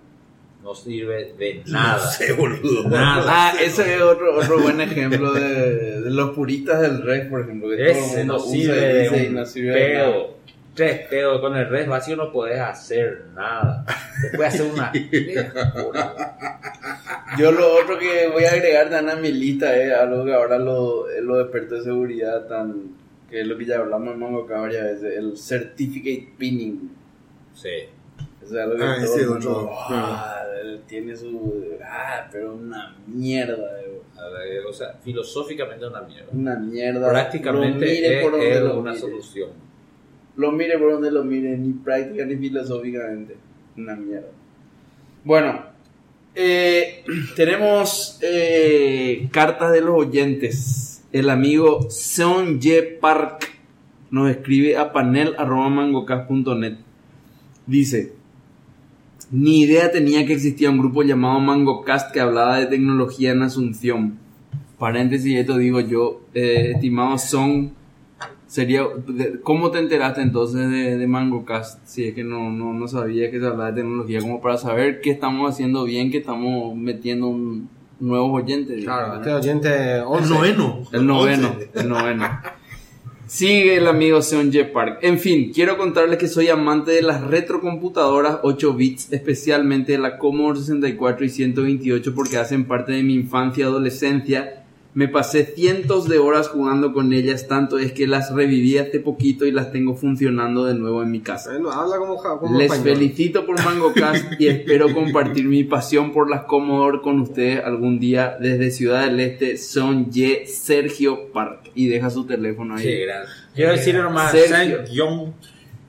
no sirve de nada. No sé, boludo. Nada. Ah, ese es otro, otro buen ejemplo de, de los puristas del REST, por ejemplo. Que Ese no sirve de un no sirve de nada. pedo. Tres pedos, con el REST vacío no podés hacer nada. Te puede hacer una Yo lo otro que voy a agregar Dan a mi lista es algo que ahora lo- los expertos de seguridad tan que es lo que ya hablamos en Mongo acá varias veces, el certificate pinning. Sí. O sea, que Ah, todo ese el mundo, otro, ah, él tiene su ah, pero una mierda, de- O sea, filosóficamente una mierda. una mierda. Prácticamente Lo mire por donde es lo una mire. solución. Lo mire por donde lo mire, ni práctica ni filosóficamente. Una mierda. Bueno, eh, tenemos eh, cartas de los oyentes. El amigo Seonje Park nos escribe a panel.mangocast.net. Dice, ni idea tenía que existía un grupo llamado MangoCast que hablaba de tecnología en Asunción. Paréntesis, esto digo yo, eh, estimado Son, sería, de- ¿cómo te enteraste entonces de, de MangoCast? Si es que no, no, no sabía que se hablaba de tecnología, como para saber qué estamos haciendo bien, que estamos metiendo un nuevos oyentes. Claro, ¿verdad? este oyente El 11. noveno. El noveno, el noveno. Sigue el amigo Seon J. Park. En fin, quiero contarles que soy amante de las retrocomputadoras 8 bits, especialmente de la Commodore 64 y 128 porque hacen parte de mi infancia y adolescencia. Me pasé cientos de horas jugando con ellas, tanto es que las reviví hace poquito y las tengo funcionando de nuevo en mi casa. Bueno, habla como, como Les español. felicito por MangoCast y espero compartir mi pasión por las Commodore con ustedes algún día desde Ciudad del Este. Son Ye Sergio Park. Y deja su teléfono ahí. Qué grande. Quiero decir nomás, Sergio. Sergio,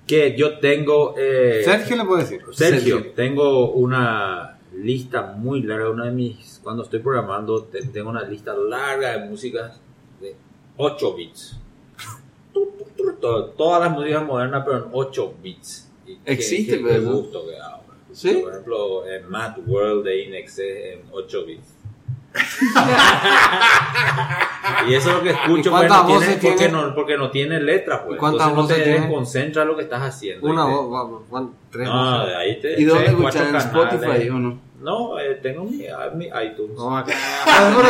que yo tengo... eh, Sergio le puedo decir. Sergio, Sergio. tengo una lista muy larga, una de mis, cuando estoy programando, te- tengo una lista larga de músicas de 8 bits. Todas las músicas modernas, pero en 8 bits. Existe, eso. gusto que. ¿Sí? Por ejemplo, en Mad World de Inex en 8 bits. y eso es lo que escucho ¿Y porque no, tiene, porque, no, porque no tiene letra. Pues. ¿Y cuántas Entonces no te tiene? desconcentra lo que estás haciendo. Una voz, tres No, voces. de ahí te ¿Y dónde escuchan? ¿En. Spotify o no? No, eh, tengo mi, mi iTunes. No, acá. Ah, bueno,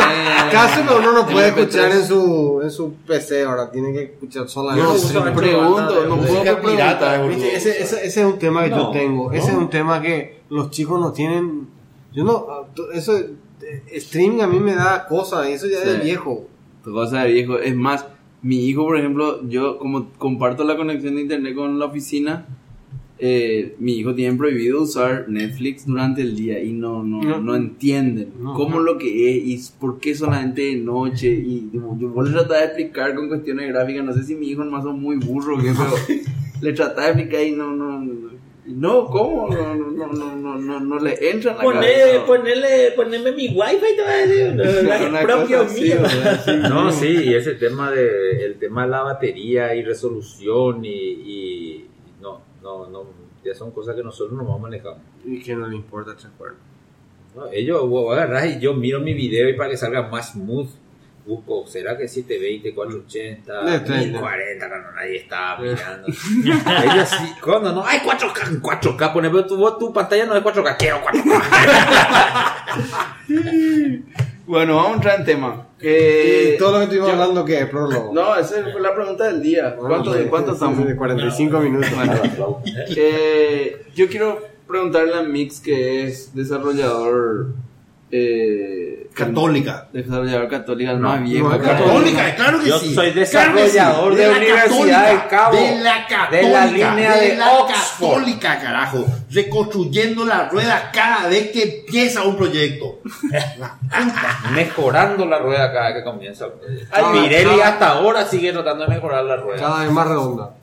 Casi no, uno no puede MP3. escuchar en su, en su PC ahora, tiene que escuchar solamente. No, mucho Pregunto, no puedo pirata. Viste, ese, ese, ese es un tema que yo No, tengo. Ese no. es un tema que los chicos no tienen. Yo no. Eso. eh, Streaming a mí me da cosas, y eso ya es Sí. de viejo. Cosa de viejo. Es más, mi hijo, por ejemplo, yo como comparto la conexión de internet con la oficina, eh, mi hijo tiene prohibido usar Netflix durante el día y no, no, No. no entienden No, cómo no. lo que es y por qué solamente de noche. Y tipo, yo vos le trataba de explicar con cuestiones gráficas, no sé si mi hijo nomás son muy burro o qué, pero le trataba de explicar y no, no, no, no, ¿cómo? No, no, no, no, no, no, no le entra en la Poné, cabeza. ponerle, ponerme mi wifi te va a decir, no, propio así, mío. ¿verdad? Sí. No, sí, y ese tema de el tema de la batería y resolución y, y no, no, no, ya son cosas que nosotros no vamos manejando. Y que no le importa tres cuernos. No, ellos vos agarrás y yo miro mi video y para que salga más smooth busco, ¿será que 720, 480, De 30. 1040 cuando nadie estaba mirando? ellos sí, cuando no, hay 4K, 4K, pone, pero tu, vos, tu pantalla no es 4K, quiero 4K. Bueno, vamos a entrar en tema. Eh, y todo lo que estuvimos yo- hablando, ¿qué? Prólogo. No, esa fue la pregunta del día. Bueno, ¿Cuánto, sí, ¿De cuánto sí, estamos? sí, De 45 minutos. Eh, yo quiero preguntarle a Mix, que es desarrollador. Eh, Católica. Desarrollador católica, el No, más viejo. no. Católica, claro que Yo sí. soy Claro que sí. desarrollador de la Universidad Católica, de Cabo. De la católica. De la línea de la Oxford. católica, carajo. Reconstruyendo la rueda cada vez que empieza un proyecto. Mejorando la rueda cada vez que comienza. Ay, Pirelli cada- hasta ahora sigue tratando de mejorar la rueda. Cada vez más redonda.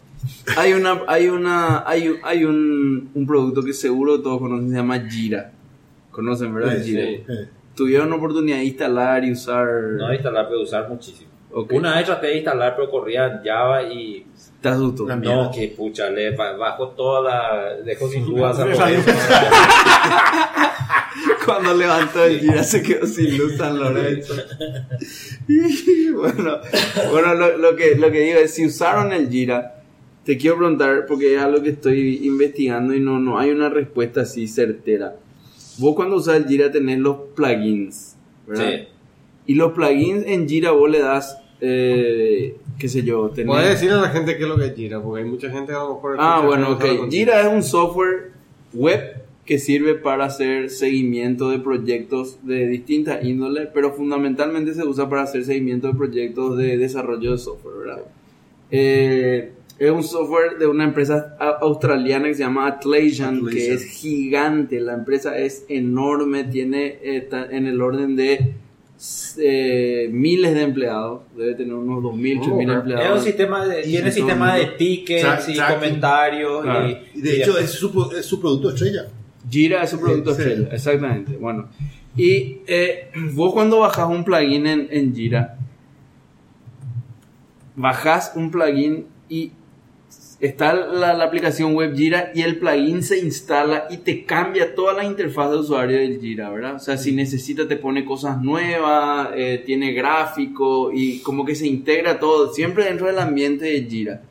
Hay una, hay una, hay, un- hay un, un producto que seguro todos conocen, se llama Jira. Conocen, ¿verdad? Sí, Jira. sí. Tuvieron oportunidad de instalar y usar. No instalar, pero usar muchísimo. Una vez traté de instalar, pero corría en Java y Te asustó. No, mierda. que pucha, le ba- bajo toda la. Dejo sin dudas a Cuando levantó el Jira se quedó sin luz San Lorenzo. Y bueno, bueno lo, lo que, lo que digo es, si usaron el Jira, te quiero preguntar, porque es algo que estoy investigando y no, no hay una respuesta así certera. Vos cuando usas el Jira tenés los plugins, ¿verdad? Sí. Y los plugins en Jira vos le das, eh, qué sé yo, tenés... Puedes decirle a la gente qué es lo que es Jira, porque hay mucha gente que a lo mejor. Ah, bueno, ok. Jira es un software web que sirve para hacer seguimiento de proyectos de distintas índoles, pero fundamentalmente se usa para hacer seguimiento de proyectos de desarrollo de software, ¿verdad? Eh, es un software de una empresa australiana que se llama Atlassian, que es gigante. La empresa es enorme, tiene eh, en el orden de eh, miles de empleados. Debe tener unos 2.000, Oh, 3.000 ok. Es un empleados. sistema de, Y tiene sistema de tickets Tra- y tracking. comentarios. Claro. Y, Y de hecho, es su, es su producto estrella. Jira es su producto Sí. estrella, exactamente. Bueno, y eh, vos cuando bajas un plugin en, en Jira, bajas un plugin y está la, la aplicación web Jira y el plugin se instala y te cambia toda la interfaz de usuario del Jira, ¿verdad? O sea, si necesita te pone cosas nuevas, eh, tiene gráfico y como que se integra todo, siempre dentro del ambiente de Jira.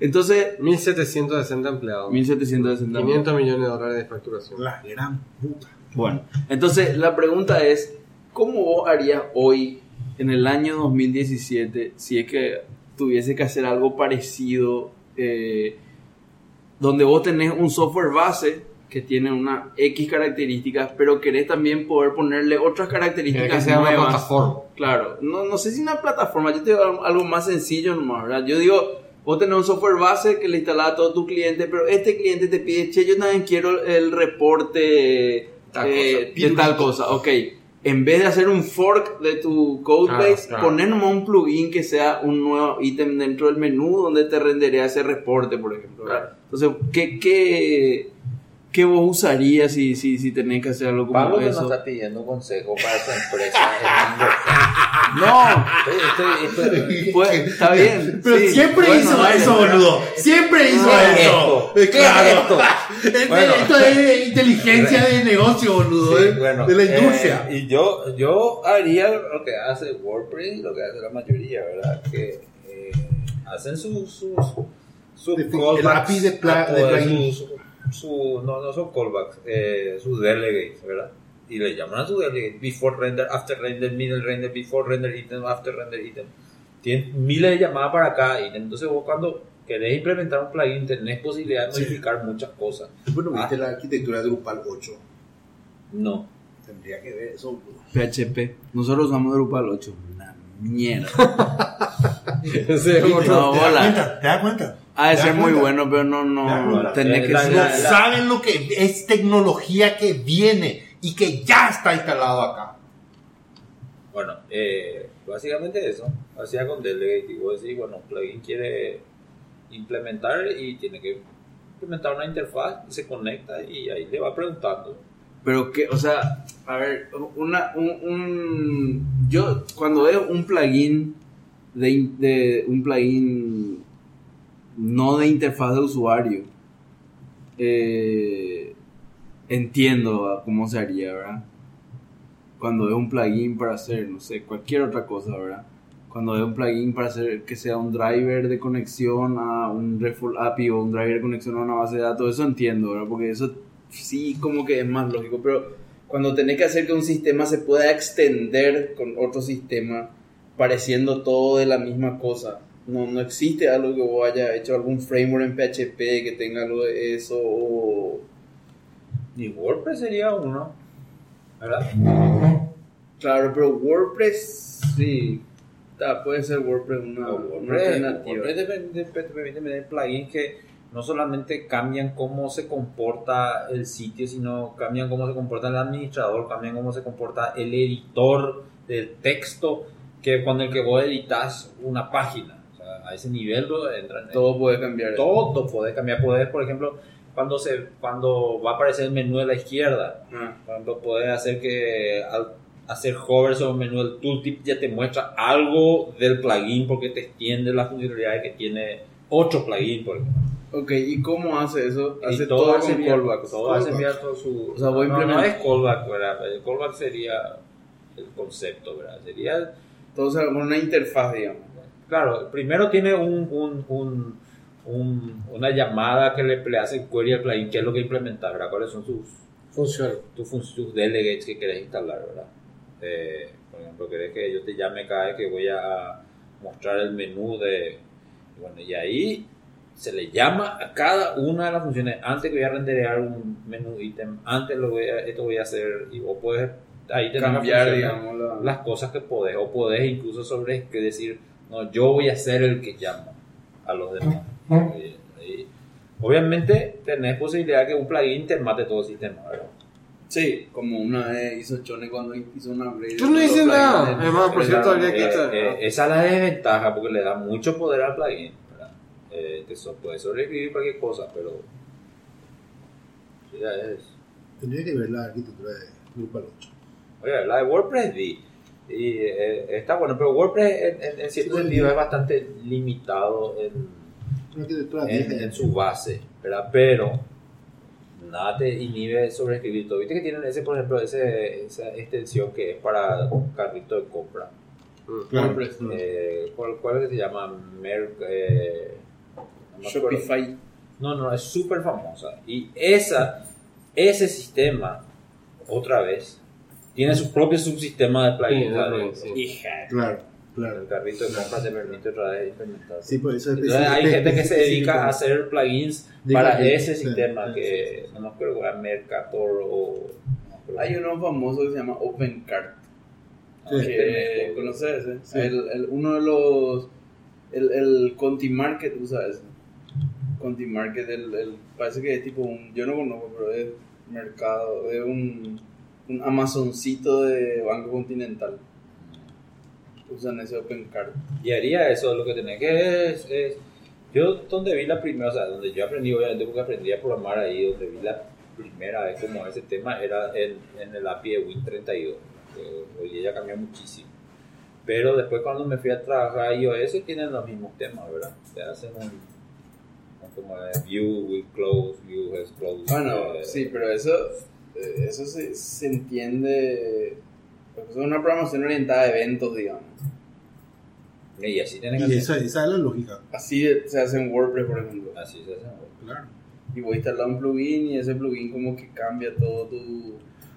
Entonces, 1760 empleados. 1760. 500 millones de dólares de facturación. La gran puta. Bueno, entonces la pregunta es, ¿cómo vos harías hoy, en el año 2017, si es que tuviese que hacer algo parecido, eh, donde vos tenés un software base que tiene una X características, pero querés también poder ponerle otras características que ser una nuevas? plataforma. Claro, no, no sé si una plataforma, yo te digo algo, más sencillo nomás, ¿verdad? Yo digo, vos tenés un software base que le instalás a todo tu cliente, pero este cliente te pide, che, yo también quiero el reporte Tal eh, cosa. de tal cosa, ok. En vez de hacer un fork de tu codebase, Claro, claro. poner nomás un plugin que sea un nuevo ítem dentro del menú donde te rendería ese reporte, por ejemplo. Entonces, ¿qué, qué, qué vos usarías si, si, si tenés que hacer algo como Pablo que nos eso? está pidiendo consejo para su empresa. No, Estoy- estoy- estoy- pues, está bien. Pero sí, siempre bueno, hizo dale. eso, boludo. Siempre hizo ¿Qué es eso. esto? ¿Qué claro. es esto? Este- Bueno. Esto es inteligencia de negocio, boludo. Sí, eh, bueno, de la eh, industria. y yo, yo haría lo que hace WordPress lo que hace la mayoría, ¿verdad? Que eh, hacen sus sus sus El callbacks, API de pla- a- de o plugin. sus- su- no, no son callbacks, eh, sus delegates, ¿verdad? Y le llaman a su before render, after render, middle render, before render item, after render item. Tienen miles de llamadas para cada item. Entonces vos cuando querés implementar un plugin tenés posibilidad de Sí. modificar muchas cosas. Bueno, viste Ah. la arquitectura de Drupal 8. No. Tendría que ver eso. PHP. Nosotros usamos Drupal 8. Una mierda. Ese es otro- No, ¿Te das bola. cuenta? ¿Te das cuenta? Ha de ¿Te das ser muy bueno, pero no, no. Tenés que la- ser. No la- saben lo que es tecnología que viene y que ya está instalado acá. Bueno, eh, básicamente eso. Hacía con Delegate. Y vos decís, bueno, un plugin quiere implementar y tiene que implementar una interfaz, se conecta y ahí le va preguntando. Pero que, o sea, a ver, una, un, un- yo cuando veo un plugin de, in- de un plugin no de interfaz de usuario, eh, entiendo cómo se haría, ¿verdad? Cuando veo un plugin para hacer, no sé, cualquier otra cosa, ¿verdad? Cuando veo un plugin para hacer que sea un driver de conexión a un RESTful API o un driver de conexión a una base de datos, eso entiendo, ¿verdad? Porque eso sí como que es más lógico, pero cuando tenés que hacer que un sistema se pueda extender con otro sistema pareciendo todo de la misma cosa, no, no existe algo que vos haya hecho algún framework en PHP que tenga algo de eso o... Y WordPress sería uno, ¿verdad? Claro, pero WordPress sí, ta, puede ser WordPress una, No, una WordPress, alternativa. WordPress te permite- te permite tener plugins que no solamente cambian cómo se comporta el sitio, sino cambian cómo se comporta el administrador, cambian cómo se comporta el editor del texto que con el que vos editas una página. O sea, a ese nivel lo entran. Todo puede cambiar. todo puede cambiar. Puedes, por ejemplo, cuando se cuando va a aparecer el menú de la izquierda, Ah, por ejemplo, puedes hacer que al hacer hover sobre el menú del tooltip ya te muestra algo del plugin porque te extiende las funcionalidades que tiene otro plugin, por ejemplo. ok, ¿y cómo hace eso? Y Hace todo, hace con callbacks. Todo hace enviar todo su... O sea, voy a no, no implementar- es callback, ¿verdad? El callback sería el concepto, ¿verdad? Sería... Todo con una interfaz, digamos. Claro, primero tiene un, un, un, un- una llamada que le, le hace query al plugin, qué es lo que implementar, ¿verdad? ¿Cuáles son sus, Funciona. tus, tus delegates que querés instalar, ¿verdad? Eh, por ejemplo, querés que yo te llame cada vez que voy a mostrar el menú de... y Bueno, y ahí se le llama a cada una de las funciones. Antes que voy a renderear un menú ítem, antes lo voy a, esto voy a hacer, y vos puedes ahí las Cambiar, funciones, digamos, la... las cosas que podés, o podés incluso sobre que decir, no, yo voy a ser el que llama a los demás. Y- y- obviamente tenés posibilidad que un plugin te mate todo el sistema, ¿verdad? Sí, como una vez hizo Chone cuando hizo una upgrade. Tú no de los nada. Además, por cierto, habría que Eh, estar. eh, esa es la desventaja porque le da mucho poder al plugin. ¿verdad? Eh, te so- puede sobrevivir cualquier cosa, pero ya es. Tendría que ver la arquitectura de Drupal 8. Oye, la de WordPress vi. Y eh, está bueno, pero WordPress en, en- en cierto Sí, sentido sí. es bastante limitado en, en, vieja. en su base, ¿verdad? Pero nada te inhibe sobre escribir todo. Viste que tienen ese, por ejemplo, ese, esa extensión que es para carrito de compra. Claro. WordPress. Eh, ¿cuál, ¿Cuál es que se llama? Mer, eh, no. Shopify. No, no, es súper famosa. Y esa, ese sistema, otra vez, tiene su propio subsistema de plugins. Sí, ¿sabes? sí. Hija. Claro, claro. El carrito de compra te permite otra vez implementar. Sí, por eso Entonces hay gente que se dedica a hacer plugins De para ese sí, sistema sí, que no me acuerdo, era Mercator o... Hay uno famoso que se llama OpenCart. Sí. que, ¿Conoces ese? Sí. El, el- uno de los. El, el Conti Market usa ese. Conti Market, el, el- parece que es tipo un. Yo no conozco, pero es mercado. Es un, un Amazoncito de Banco Continental. Usan ese OpenCart. Y haría eso, lo que tenés que es, es- Yo donde vi la primera, o sea, donde yo aprendí, obviamente porque aprendí a programar ahí, donde vi la primera vez como ese tema era en, en el API de Win32. que Hoy ya cambió muchísimo. Pero después cuando me fui a trabajar a iOS tienen los mismos temas, ¿verdad? Te hacen un... un como de view will close, view has closed. Bueno, eh, sí, pero eso. eh, Eso se, se entiende. Porque Es una programación orientada a eventos, digamos. Y así tienen que Y esa, esa es la lógica. Así se hace en WordPress, por ejemplo. Así se hace. Claro. Y voy a instalar un plugin y ese plugin como que cambia todo tu...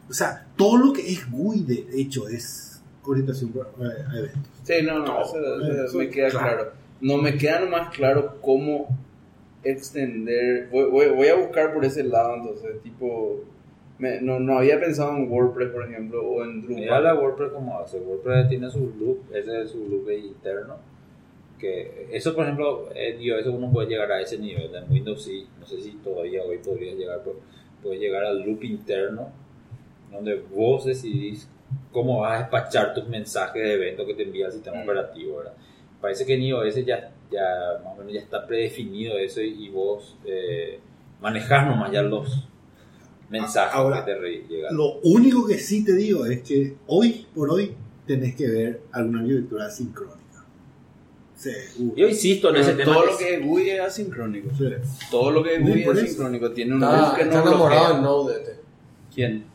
O sea, todo lo que es GUI de hecho es orientación a eventos. Sí, no, no, eso, eso Eso, me queda claro. claro. No me queda nomás claro cómo extender... Voy, voy, voy a buscar por ese lado, entonces, tipo... me- no, no había pensado en WordPress, por ejemplo, o en Mira la Drupal. WordPress como hace. WordPress tiene su loop, ese es su loop interno. Que eso, por ejemplo, en iOS uno puede llegar a ese nivel. En Windows sí, no sé si todavía hoy podría llegar, pero puedes llegar al loop interno, donde vos decidís cómo vas a despachar tus mensajes de evento que te envía el sistema Mm. operativo. ¿verdad? Parece que en iOS ya, ya más o menos ya está predefinido eso y, y vos eh, manejás nomás ya los mensajes Ahora, que te llegan. Lo único que sí te digo es que hoy por hoy tenés que ver alguna arquitectura sincrónica. Sí, Yo insisto en ese tema. todo lo que es GUI es asincrónico. sí. Todo lo que es GUI es asincrónico. Tiene un Está, que está no enamorado del Node. ¿Quién?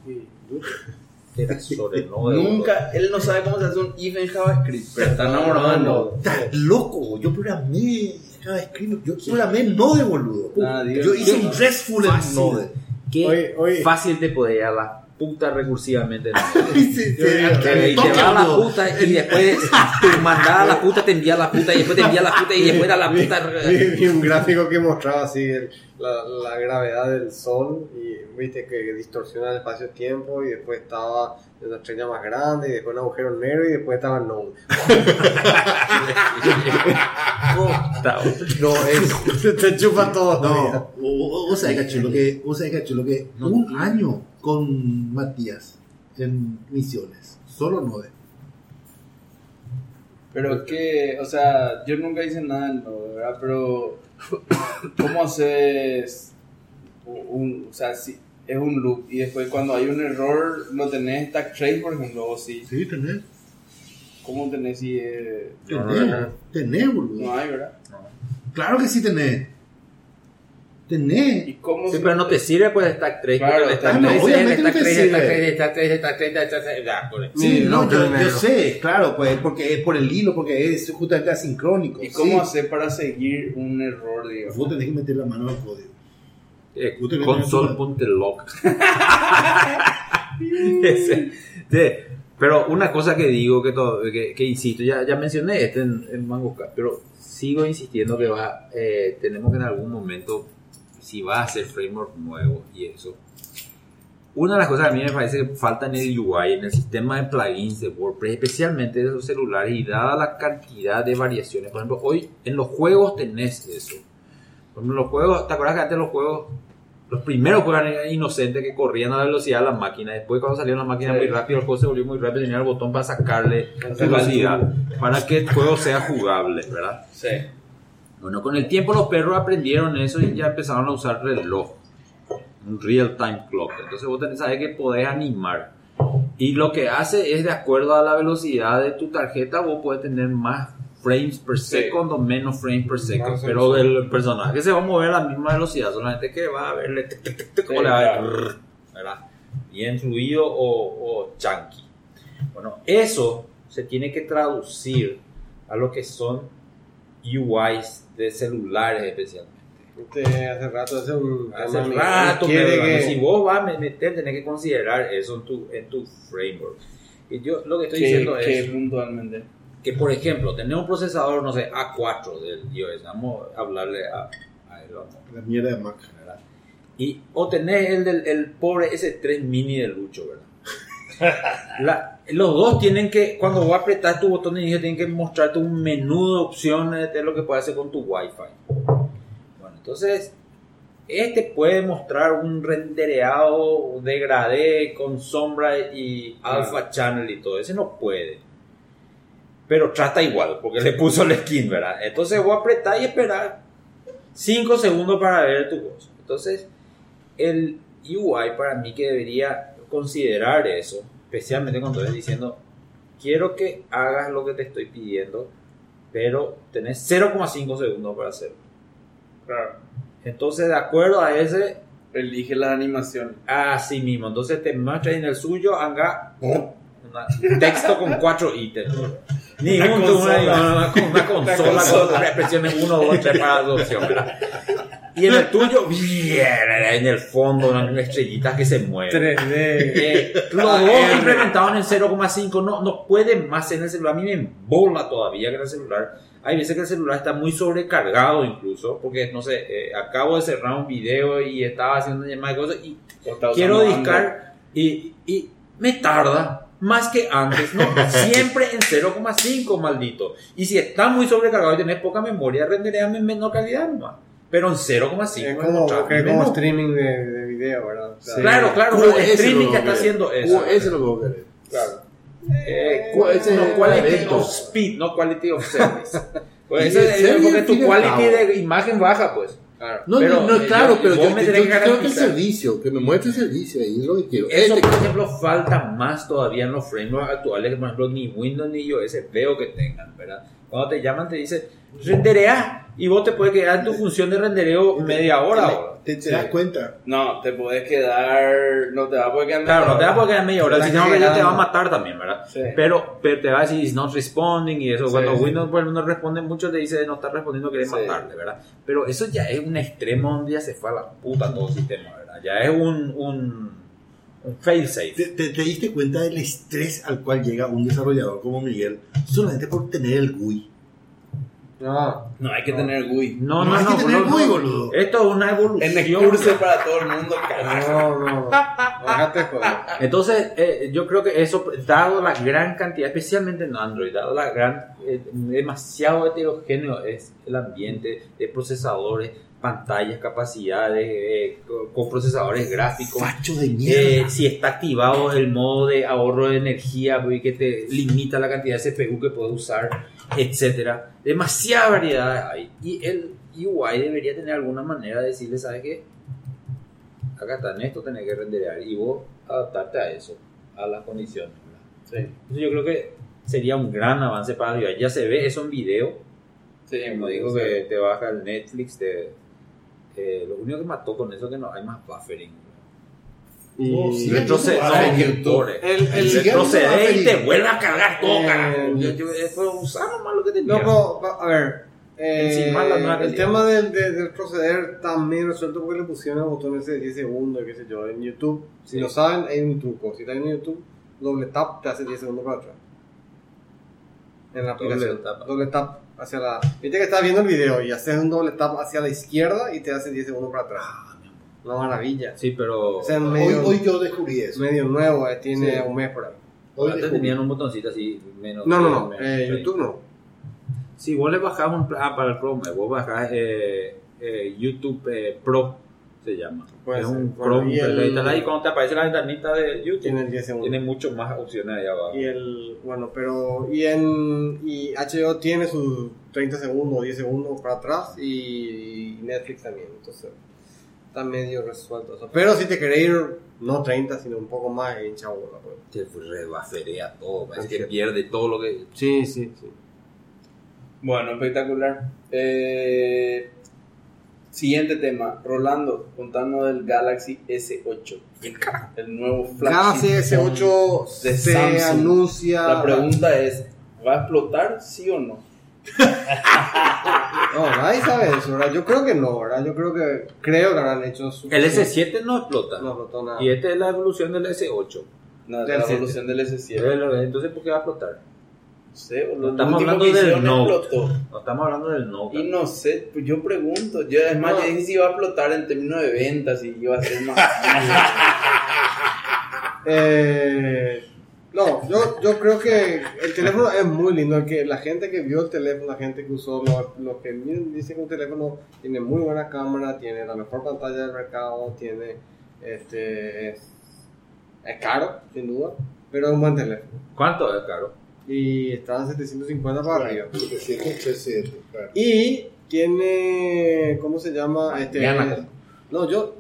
sobre de Nunca, él no sabe cómo se hace un if en JavaScript, pero está enamorado del Node. Estás loco, yo programé JavaScript, yo programé Node, boludo. Dios. yo hice un RESTful en. Node. Qué Oye, oye. fácil te puede ir a la puta recursivamente. ¿no? Sí, sí, Que- y te va a la puta y después tu mandada a la puta te envía a la puta y después te envía a la puta y después a la puta. Vi, un gráfico que mostraba así el- la, la gravedad del sol y viste que distorsiona el espacio-tiempo y después estaba una estrella más grande y después un agujero negro y después estaba el Node. No, es. Se te chupa todo. No, o- o sea, cachulo que, o sea, cachulo que un año con Matías en misiones, solo Node. Pero que, o sea, yo nunca hice nada en Node, ¿verdad? Pero, ¿cómo haces un, o sea, si es un loop y después cuando hay un error lo tenés stack trace, por ejemplo, o sí? Sí, tenés. ¿Cómo tenés si eh, Tenés, tenés, boludo. no hay, verdad? Claro que sí tenés. Tenés. ¿Y cómo Sí, pero no te sirve pues Stack 3. Claro, porque el Stack no, 3 es el obviamente no Stack te 3, Stack sirve. 3, Stack 3, Stack 3, Stack 3, ya, con eso. Sí, no, yo, yo sé, claro, pues porque es por el hilo, porque es justamente asincrónico. ¿Y cómo sí. hacer para seguir un error, digamos? Vos tenés que meter la mano al código. Eh, Console.log. Pero una cosa que digo, que, todo, que, que insisto, ya, ya mencioné este en, en Mangosca, pero sigo insistiendo que va, eh, tenemos que en algún momento, si va a hacer framework nuevo y eso, una de las cosas que a mí me parece que falta en el UI, en el sistema de plugins de WordPress, especialmente de los celulares, y dada la cantidad de variaciones, por ejemplo, hoy en los juegos tenés eso. Por ejemplo, los juegos, ¿te acuerdas que antes los juegos, los primeros juegos eran inocentes que corrían a la velocidad de la máquina? Después, cuando salieron las máquinas Sí. muy rápido, el juego se volvió muy rápido, tenía el botón para sacarle velocidad, para que el juego sea jugable, ¿verdad? Sí. Bueno, con el tiempo los perros aprendieron eso y ya empezaron a usar reloj, un real time clock. Entonces vos tenés saber que podés animar. Y lo que hace es de acuerdo a la velocidad de tu tarjeta, vos puedes tener más frames per second o menos frames per second, Más pero del personaje se va a mover a la misma velocidad, solamente que va a verle tic, tic, tic, tic, Sí, o le va a ver, claro. brrr, ¿verdad? bien fluido o, o chunky. Bueno, eso se tiene que traducir a lo que son UIs de celulares especialmente. Este, hace rato hace un Hace tema, rato, pero que- si vos vas a meter, tenés que considerar eso en tu, en tu framework. Y yo lo que estoy diciendo que es puntualmente. que, por ejemplo, tener un procesador, no sé, A4 del iOS, vamos a hablarle a, a él, vamos, La mierda de Mac. ¿verdad? Y, o tenés el del el pobre S3 mini de Lucho, ¿verdad? La- los dos tienen que, cuando vos apretar tu botón de inicio, tienen que mostrarte un menú de opciones de lo que puedes hacer con tu Wi-Fi. Bueno, entonces, este puede mostrar un rendereado degradé con sombra y alpha channel y todo. Ese no puede. Pero trata igual, porque le puso el skin, ¿verdad? Entonces voy a apretar y esperar 5 segundos para ver tu voz. Entonces, el UI para mí que debería considerar eso, especialmente cuando estás diciendo, quiero que hagas lo que te estoy pidiendo, pero tenés 0,5 segundos para hacerlo. Claro. Entonces, de acuerdo a ese, Elige las animaciones. así mismo, entonces te muestra en el suyo, haga una- un texto con cuatro ítems. Ni Una una, una- una consola con presiones 1, 2, 3 para adopción. ¿verdad? Y en el tuyo, en el fondo, unas estrellitas que se mueven. 3D. Eh, los dos implementados en 0,5 no, no pueden más en el celular. A mí me embola todavía que en el celular. Hay veces que el celular está muy sobrecargado incluso, porque no sé, eh, acabo de cerrar un video y estaba haciendo una llamada de cosas y quiero discar y, y me tarda más que antes, no, siempre en 0,5 maldito. Y si está muy sobrecargado y tenés poca memoria, rendería en menor calidad nomás. Pero en 0,5 Es como, es como streaming de, de video, ¿verdad? O sea, Claro, claro, pero el streaming que está haciendo eso. Es lo que querés. Claro. Eh, ¿Cuál es no, quality evento? of speed, no quality of service. Pues el es porque tu quality de imagen baja, pues. No, Pero, no, no, eh, claro, yo- pero vos yo, me yo, yo que el servicio, que me muestre el servicio, ahí es lo que quiero. Eso, Este, por ejemplo, falta más todavía en los frameworks actuales, que por ejemplo ni Windows ni iOS veo que tengan, ¿verdad? Cuando te llaman te dice, renderea, y vos te puedes quedar en tu función de rendereo media hora. ahora. te, te das cuenta. No, te puedes quedar. No te va a poder quedar. Claro, no te va a media poder quedar media hora, Te si vas no, ya te va a matar también, ¿verdad? Sí. Pero, pero te va a decir, it's not responding y eso. Sí, Cuando sí. Windows pues, no responde mucho, te dice, no está respondiendo, querés Sí. matarle, ¿verdad? Pero eso ya es un extremo donde ya se fue a la puta todo el sistema, ¿verdad? Ya es un, un, un fail-safe. ¿Te, te, te diste cuenta del estrés al cual llega un desarrollador como Miguel solamente por tener el GUI? No, No, hay que tener GUI. No, No no, hay no, que tener boludo, GUI, no. boludo. Esto es una evolución. En el curso para todo el mundo, carajo. no, no. Déjate joder. Entonces, eh, yo creo que eso, dado la gran cantidad, especialmente en Android, dado la gran, eh, demasiado heterogéneo es el ambiente de procesadores, pantallas, capacidades, eh, co- con procesadores gráficos. Facho de Eh, mierda. si está activado el modo de ahorro de energía que te limita la cantidad de CPU que puedes usar, etcétera. Demasiada variedad hay. Y el UI debería tener alguna manera de decirle, ¿sabes qué? Acá está, en esto tenés que renderear y vos adaptarte a eso, a las condiciones. Entonces yo creo que sería un gran avance para el UI. Ya se ve eso en video, Sí, como digo que te baja el Netflix, te, eh, lo único que mató con eso es que no hay más buffering. Y Oh, sí. Retrocede, YouTube, no, en YouTube. YouTube. El- el- retrocede y te vuelve a cargar todo, Eh, carajo. Yo, usar nomás lo que tenía. No, pero, a ver. eh, el tema del, del, del proceder medio resuelto porque le pusieron el botón ese de 10 segundos, qué sé yo, en YouTube. Si Sí. lo saben, hay un truco. Si estás en YouTube, doble tap te hace 10 segundos para atrás. En la Doble aplicación. tap. Doble tap hacia la. Viste que estás viendo el video y haces un doble tap hacia la izquierda y te hace 10 segundos para atrás. Una maravilla. Sí, pero O sea, Hoy, medio, hoy yo descubrí eso. medio nuevo, eh, tiene Sí. un mes por ahí. Hoy antes descubrí. tenían un botoncito así menos. No, no, no. menos- eh. YouTube no. Si vos le bajás un ah, para el Chrome, vos bajás eh, eh, YouTube eh, Pro, se llama. Puede es un Bueno, Chrome y el- instalas y cuando te aparece la ventanita de YouTube, Tiene tiene, 10 segundos. mucho más opciones ahí abajo. Y el, bueno, pero, y en, y HBO tiene sus 30 segundos, 10 segundos para atrás y Netflix también, entonces está medio resuelto eso. Pero si te querés ir, no 30, sino un poco más, en chavo la pues. Te rebaferea todo, parece que pierde todo lo que. Sí, sí, sí. Bueno, espectacular. Eh, siguiente tema. Rolando, contanos del Galaxy S8. El nuevo Galaxy flagship S8 de se Samsung. anuncia. La pregunta es, ¿va a explotar sí o no? No, nadie sabe eso, ¿verdad? Yo creo que no, ¿verdad? Yo creo que creo que habrán hecho su. El S7 no explota. No explotó nada. Y esta es la evolución del S8. No, Del la evolución del S7. Entonces, ¿por qué va a explotar? No sé. Estamos Lo último hablando que del Note. explotó. No estamos hablando del Note. Y no sé, pues yo pregunto. Yo, es más, No. yo dije si iba a explotar en términos de ventas y iba a ser más. Eh, no, yo, yo creo que el teléfono es muy lindo. el Que la gente que vio el teléfono, la gente que usó, lo, lo que miren, dicen que un teléfono tiene muy buena cámara, tiene la mejor pantalla del mercado, tiene este es, es caro, sin duda, pero es un buen teléfono. ¿Cuánto es caro? Y está en 750 para arriba. 700, claro. Y tiene, ¿cómo se llama? Este, Gana. no, yo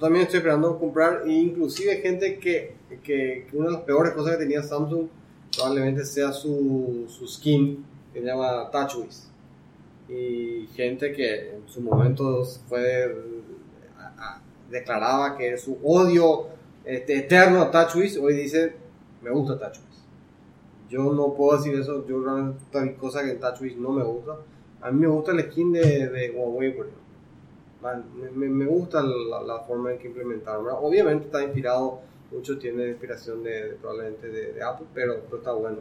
también estoy esperando comprar, e inclusive gente que, que, que una de las peores cosas que tenía Samsung probablemente sea su, su skin, que se llama TouchWiz. Y gente que en su momento fue, a- a- declaraba que su odio este, eterno a TouchWiz, hoy dice, me gusta TouchWiz. Yo no puedo decir eso, yo realmente hay cosas que en TouchWiz no me gusta. A mí me gusta el skin de, de Huawei, por ejemplo. Me, me- me gusta la, forma en que implementaron. Obviamente está inspirado, mucho tiene inspiración de, probablemente de, Apple, pero, pero está bueno.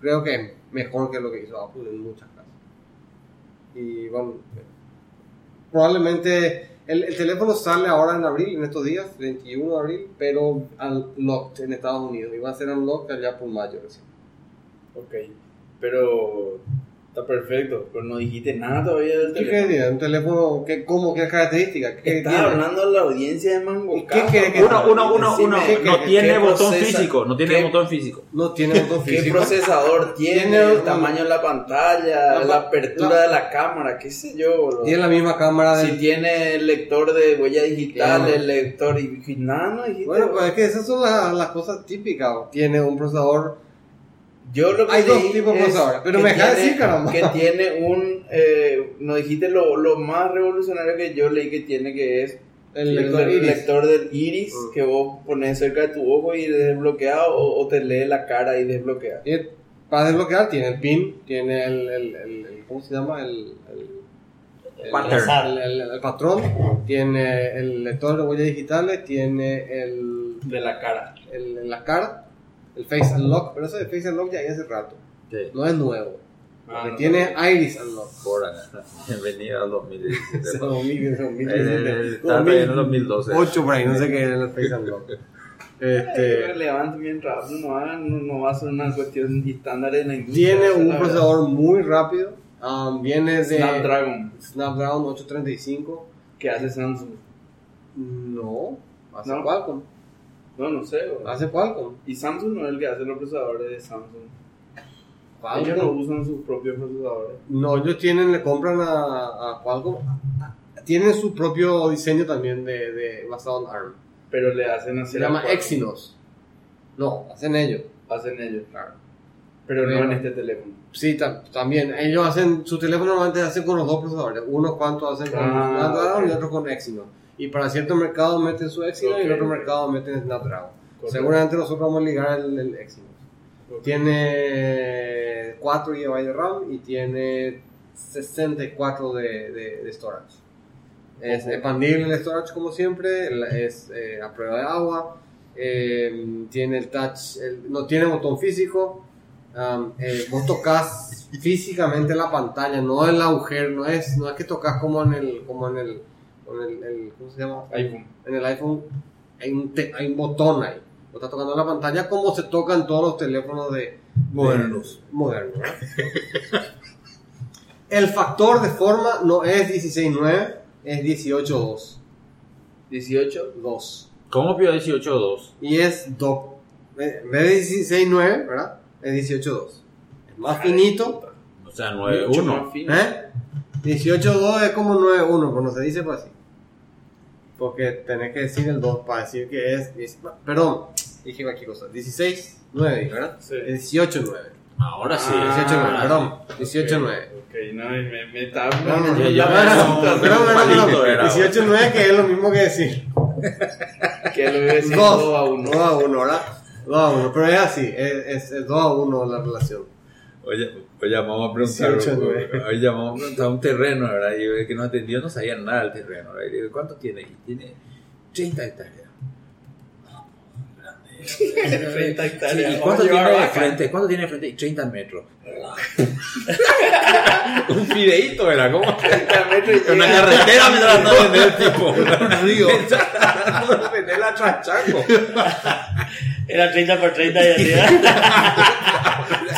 Creo que es mejor que lo que hizo Apple en muchas casas. Y bueno, probablemente el, el teléfono sale ahora en abril, en estos días, 21 de abril, pero unlocked en Estados Unidos. Y va a ser unlocked allá por mayo recién. Ok, pero está perfecto. Pero no dijiste nada todavía del ¿Qué teléfono. decir? ¿Un teléfono? ¿Qué, ¿Cómo? ¿Qué características? ¿Qué Estás tiene? hablando de la audiencia de Mango. ¿Y qué quiere que- Uno, uno, uno, uno. ¿qué- No qué- tiene qué botón procesa- físico. No tiene qué- botón físico. No tiene botón ¿Qué físico. procesador tiene? Tiene el tamaño de la pantalla, La- la, apertura la- de la cámara, qué sé yo. boludo. Tiene la misma cámara del... Si tiene el lector de huella digital, el lector y y nada, no dijiste. Bueno, pues es que esas son las, las cosas típicas. Tiene un procesador... yo lo que hay dos leí tipos de es procesadores, pero que me deja tiene- decir, caramba. Que tiene un, eh, no dijiste lo, lo más revolucionario que yo leí que tiene que es El lector el iris. lector del iris Mm. que vos pones cerca de tu ojo y desbloquea o, o te lee la cara y desbloquea. Y para desbloquear tiene el pin, tiene el... el, el- el- ¿Cómo se llama? El... el el, Pattern. el- el- el patrón, tiene el lector de huellas digitales, tiene el, De la cara. el, la cara, el Face Unlock, pero eso de Face Unlock ya hay hace rato, Sí. no es nuevo. Ah, no, tiene no. Iris Unlock. Bienvenido al 2017. Ese 2000, ese 2000, Eh, ese Está todavía en el 2012. 2008 por ahí, no sé qué era el Face Unlock. Este, levante bien rápido, no, hagan- no, no va a ser una cuestión estándar en la industria. tiene un la verdad. procesador muy rápido, um, viene de Snapdragon Snapdragon 835. que hace Samsung. No, hace ¿No? Qualcomm. No, no sé. Hace Qualcomm. Y Samsung no es el que hace los procesadores de Samsung. Qualcomm. Ellos no usan sus propios procesadores. No, ellos tienen, le compran a, a Qualcomm. Tienen su propio diseño también de, de basado en ARM. Pero le hacen hacer. Se llama Qualcomm. Exynos. No, hacen ellos. Hacen ellos, claro. Pero no en este teléfono. Sí, tam- también. Ellos hacen, su teléfono normalmente hacen con los dos procesadores. Unos cuantos hacen con Ah, y ok. otros con Exynos. Y para cierto mercado meten su Exynos y en otro mercado meten Snapdragon. Correcto. Seguramente nosotros vamos a ligar el, el Exynos. Tiene 4 GB de RAM y tiene 64 de, de, de storage. Es expandible el storage como siempre, es eh, a prueba de agua, eh, tiene el touch, el- no tiene botón físico, um, eh, vos tocas físicamente la pantalla, no el agujero, no es, no es que tocas como en el, como en el, con el, el- ¿cómo se llama? iPhone. en el iPhone hay un, te- hay un botón ahí. Lo está tocando la pantalla como se tocan todos los teléfonos de Modernos. de- modernos. ¿verdad? el factor de forma no es 16.9, es 18.2. 18. 2. ¿Cómo pidió 18.2? Y es do, en vez de 16.9, ¿verdad? Es 18.2. Es más finito. O sea, Mucho 9.1. más fino. ¿Eh? 18.2 es como 9.1, pero no se dice pues así. Porque tenés que decir el 2 para decir que es. es- perdón, dije cualquier cosa. 16.9, ¿verdad? Sí. Es 18.9. Ahora sí. Ah. 18.9, perdón. 18.9. Ok, no, me, me está... No, no, me- no, ya no, me no, asustas, no, no, no, no, era. 18.9 que es lo mismo que decir. que lo voy a decir 2 todo a uno. 2 a 1, ¿verdad? 2 a 1, pero es así, es, es, 2 a 1 la relación. Oye, oye, vamos a preguntar, 18, nueve. oye, vamos a preguntar un terreno, ¿verdad? Y el que nos atendió no sabía nada del terreno, ¿verdad? Y le digo, ¿cuánto tiene? Y tiene 30 hectáreas. 30 Sí, hectáreas. ¿Y cuánto tiene de frente? ¿Cuánto tiene de frente? 30 metros. un fideíto era, ¿cómo? 30 metros y Una carretera me tratando de vender el tipo. Un río. Vender la trachaco. Era 30 por 30 y así.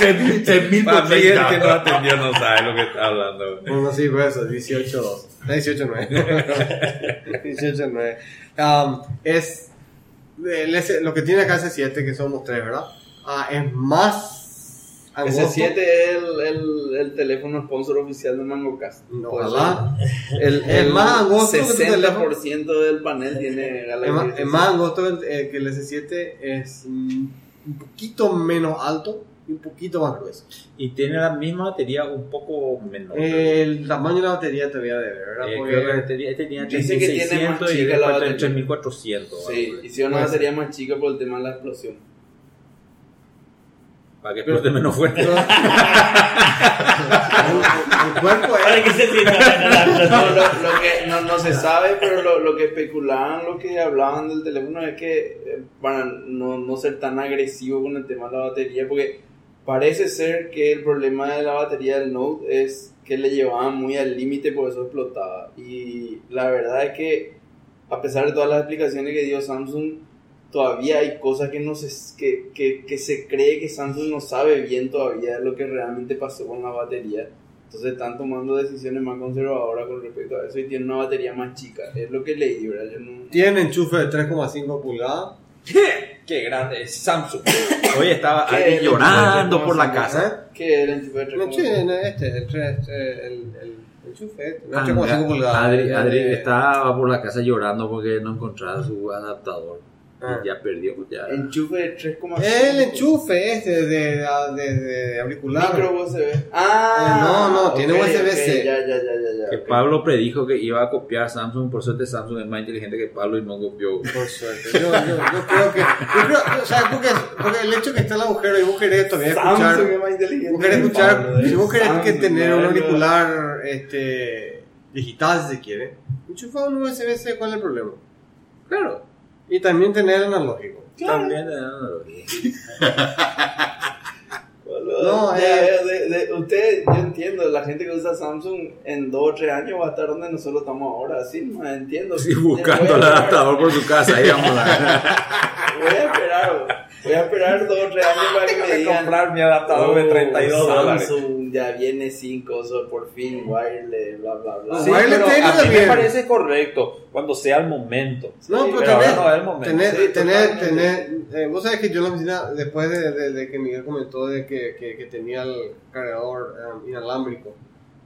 100 mil Para mí el que 30. nos atendió no sabe lo que está hablando. Bueno, sí, por eso, 18 2. 18 9. 18 9. Um, es el lo que tiene acá S7, que somos tres, ¿verdad? Ah, es más angosto. S7 es el, el, el teléfono sponsor oficial de MangoCast. Ojalá. El, Es el más angosto que tu teléfono. 60% del panel tiene Es Galaxy más, S7. es más angosto el- eh, que el S7 es un poquito menos alto y un poquito más grueso. Y tiene la misma batería un poco menor. El tamaño de la batería todavía debe, ¿verdad? Eh, Porque- creo que este tenía, este tenía Dice que tiene 3600 más y chica el la batería. 3400. Sí, hicieron una batería más chica por el tema de la explosión. Para que explote menos fuerte. el, el cuerpo Para es... que se sienta la No, lo, lo que no, no se sabe, pero lo, lo que especulaban, lo que hablaban del teléfono es que eh, para no, no ser tan agresivo con el tema de la batería, porque parece ser que el problema de la batería del Note es que le llevaban muy al límite, por eso explotaba. Y la verdad es que, a pesar de todas las explicaciones que dio Samsung, todavía hay cosas que, no se, que, que, que se cree que Samsung no sabe bien todavía lo que realmente pasó con la batería. Entonces están tomando decisiones más conservadoras con respecto a eso y tienen una batería más chica. Es lo que leí, ¿verdad? No... Tiene enchufe de 3,5 pulgadas. Qué grande es Samsung. Hoy estaba ¿Qué? alguien llorando por la casa. ¿Qué es el enchufe de No, 3,5? che, no, este, el, 3, el, el enchufe este, no, Ah, 3,5 pulgadas. Adri, Adri Eh, estaba por la casa llorando porque no encontraba su adaptador. Ah. Y ya perdió. pues Ya. Enchufe de 3,5. El enchufe este de, de, de, de auricular. Micro USB. Ah, Eh, no, no, tiene ok, USB-C. ok, Ya, ya, ya, Que ok. Pablo predijo que iba a copiar Samsung. Por suerte, Samsung es más inteligente que Pablo y no copió. Por suerte. Yo, yo, yo creo que. Yo creo, o sea, porque, porque el hecho que está el agujero y vos querés todavía Samsung es escuchar. más inteligente. Vos querés que escuchar. Pablo. Si vos querés que Samsung, tener un auricular este, digital, si se quiere, enchufa un USB-C, ¿cuál es el problema? Claro. Y también tener analógico. También no, Boludo, No, ya, eh. de- de- usted, yo entiendo, la gente que usa Samsung en dos o tres años va a estar donde nosotros estamos ahora, así, no entiendo. Sí, buscando el adaptador por su casa. Ahí vamos a Voy a esperar, voy a esperar dos o tres años para que me digan. mi "Oh, Samsung ya viene sin cosas, por fin, wireless, bla, bla, bla. Sí, Wireless pero a mí me parece correcto cuando sea el momento. No, Sí, pero, pero tener, no el momento. tener, Sí, eh, vos sabés que yo en la oficina, después de, de- de que Miguel comentó de que, que, que tenía el cargador eh, inalámbrico,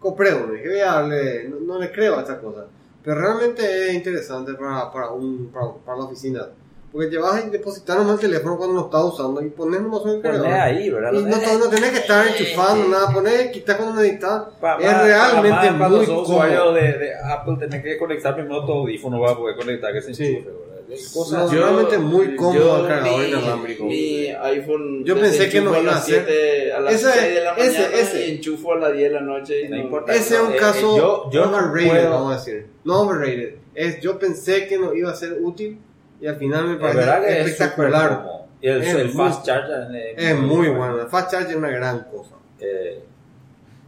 compré uno, dije, viable, no, no le creo a esta cosa, pero realmente es interesante para, para, un, para, para la oficina, porque llevas y depositar nomás el teléfono cuando lo estás usando y pones nomás un cargador. ahí, ¿verdad? Y no, no tenés que estar enchufando nada, poner, quitar cuando necesitas. Es realmente para muy sos cómodo. usuario de, de Apple, tenés que conectar primero tu audífono para poder conectar que se Sí. enchufe, ¿verdad? Hay No, cosas- realmente muy cómodo el cargador inalámbrico. Mi iPhone. Yo pensé que no desenchufo iba a las ser- 7 a las Ese- 6 de la mañana ese- ese. y enchufo a las 10 de la noche. Y No no, importa. Ese es un Eh, eh, caso yo- yo no overrated, puedo- vamos a decir. No overrated. Es, yo pensé que no iba a ser útil y al final me Es verdad parece que es espectacular. súper cómodo. Y el, Es el muy- fast charger eh, es muy bueno. El Fast Charge es una gran cosa. Eh,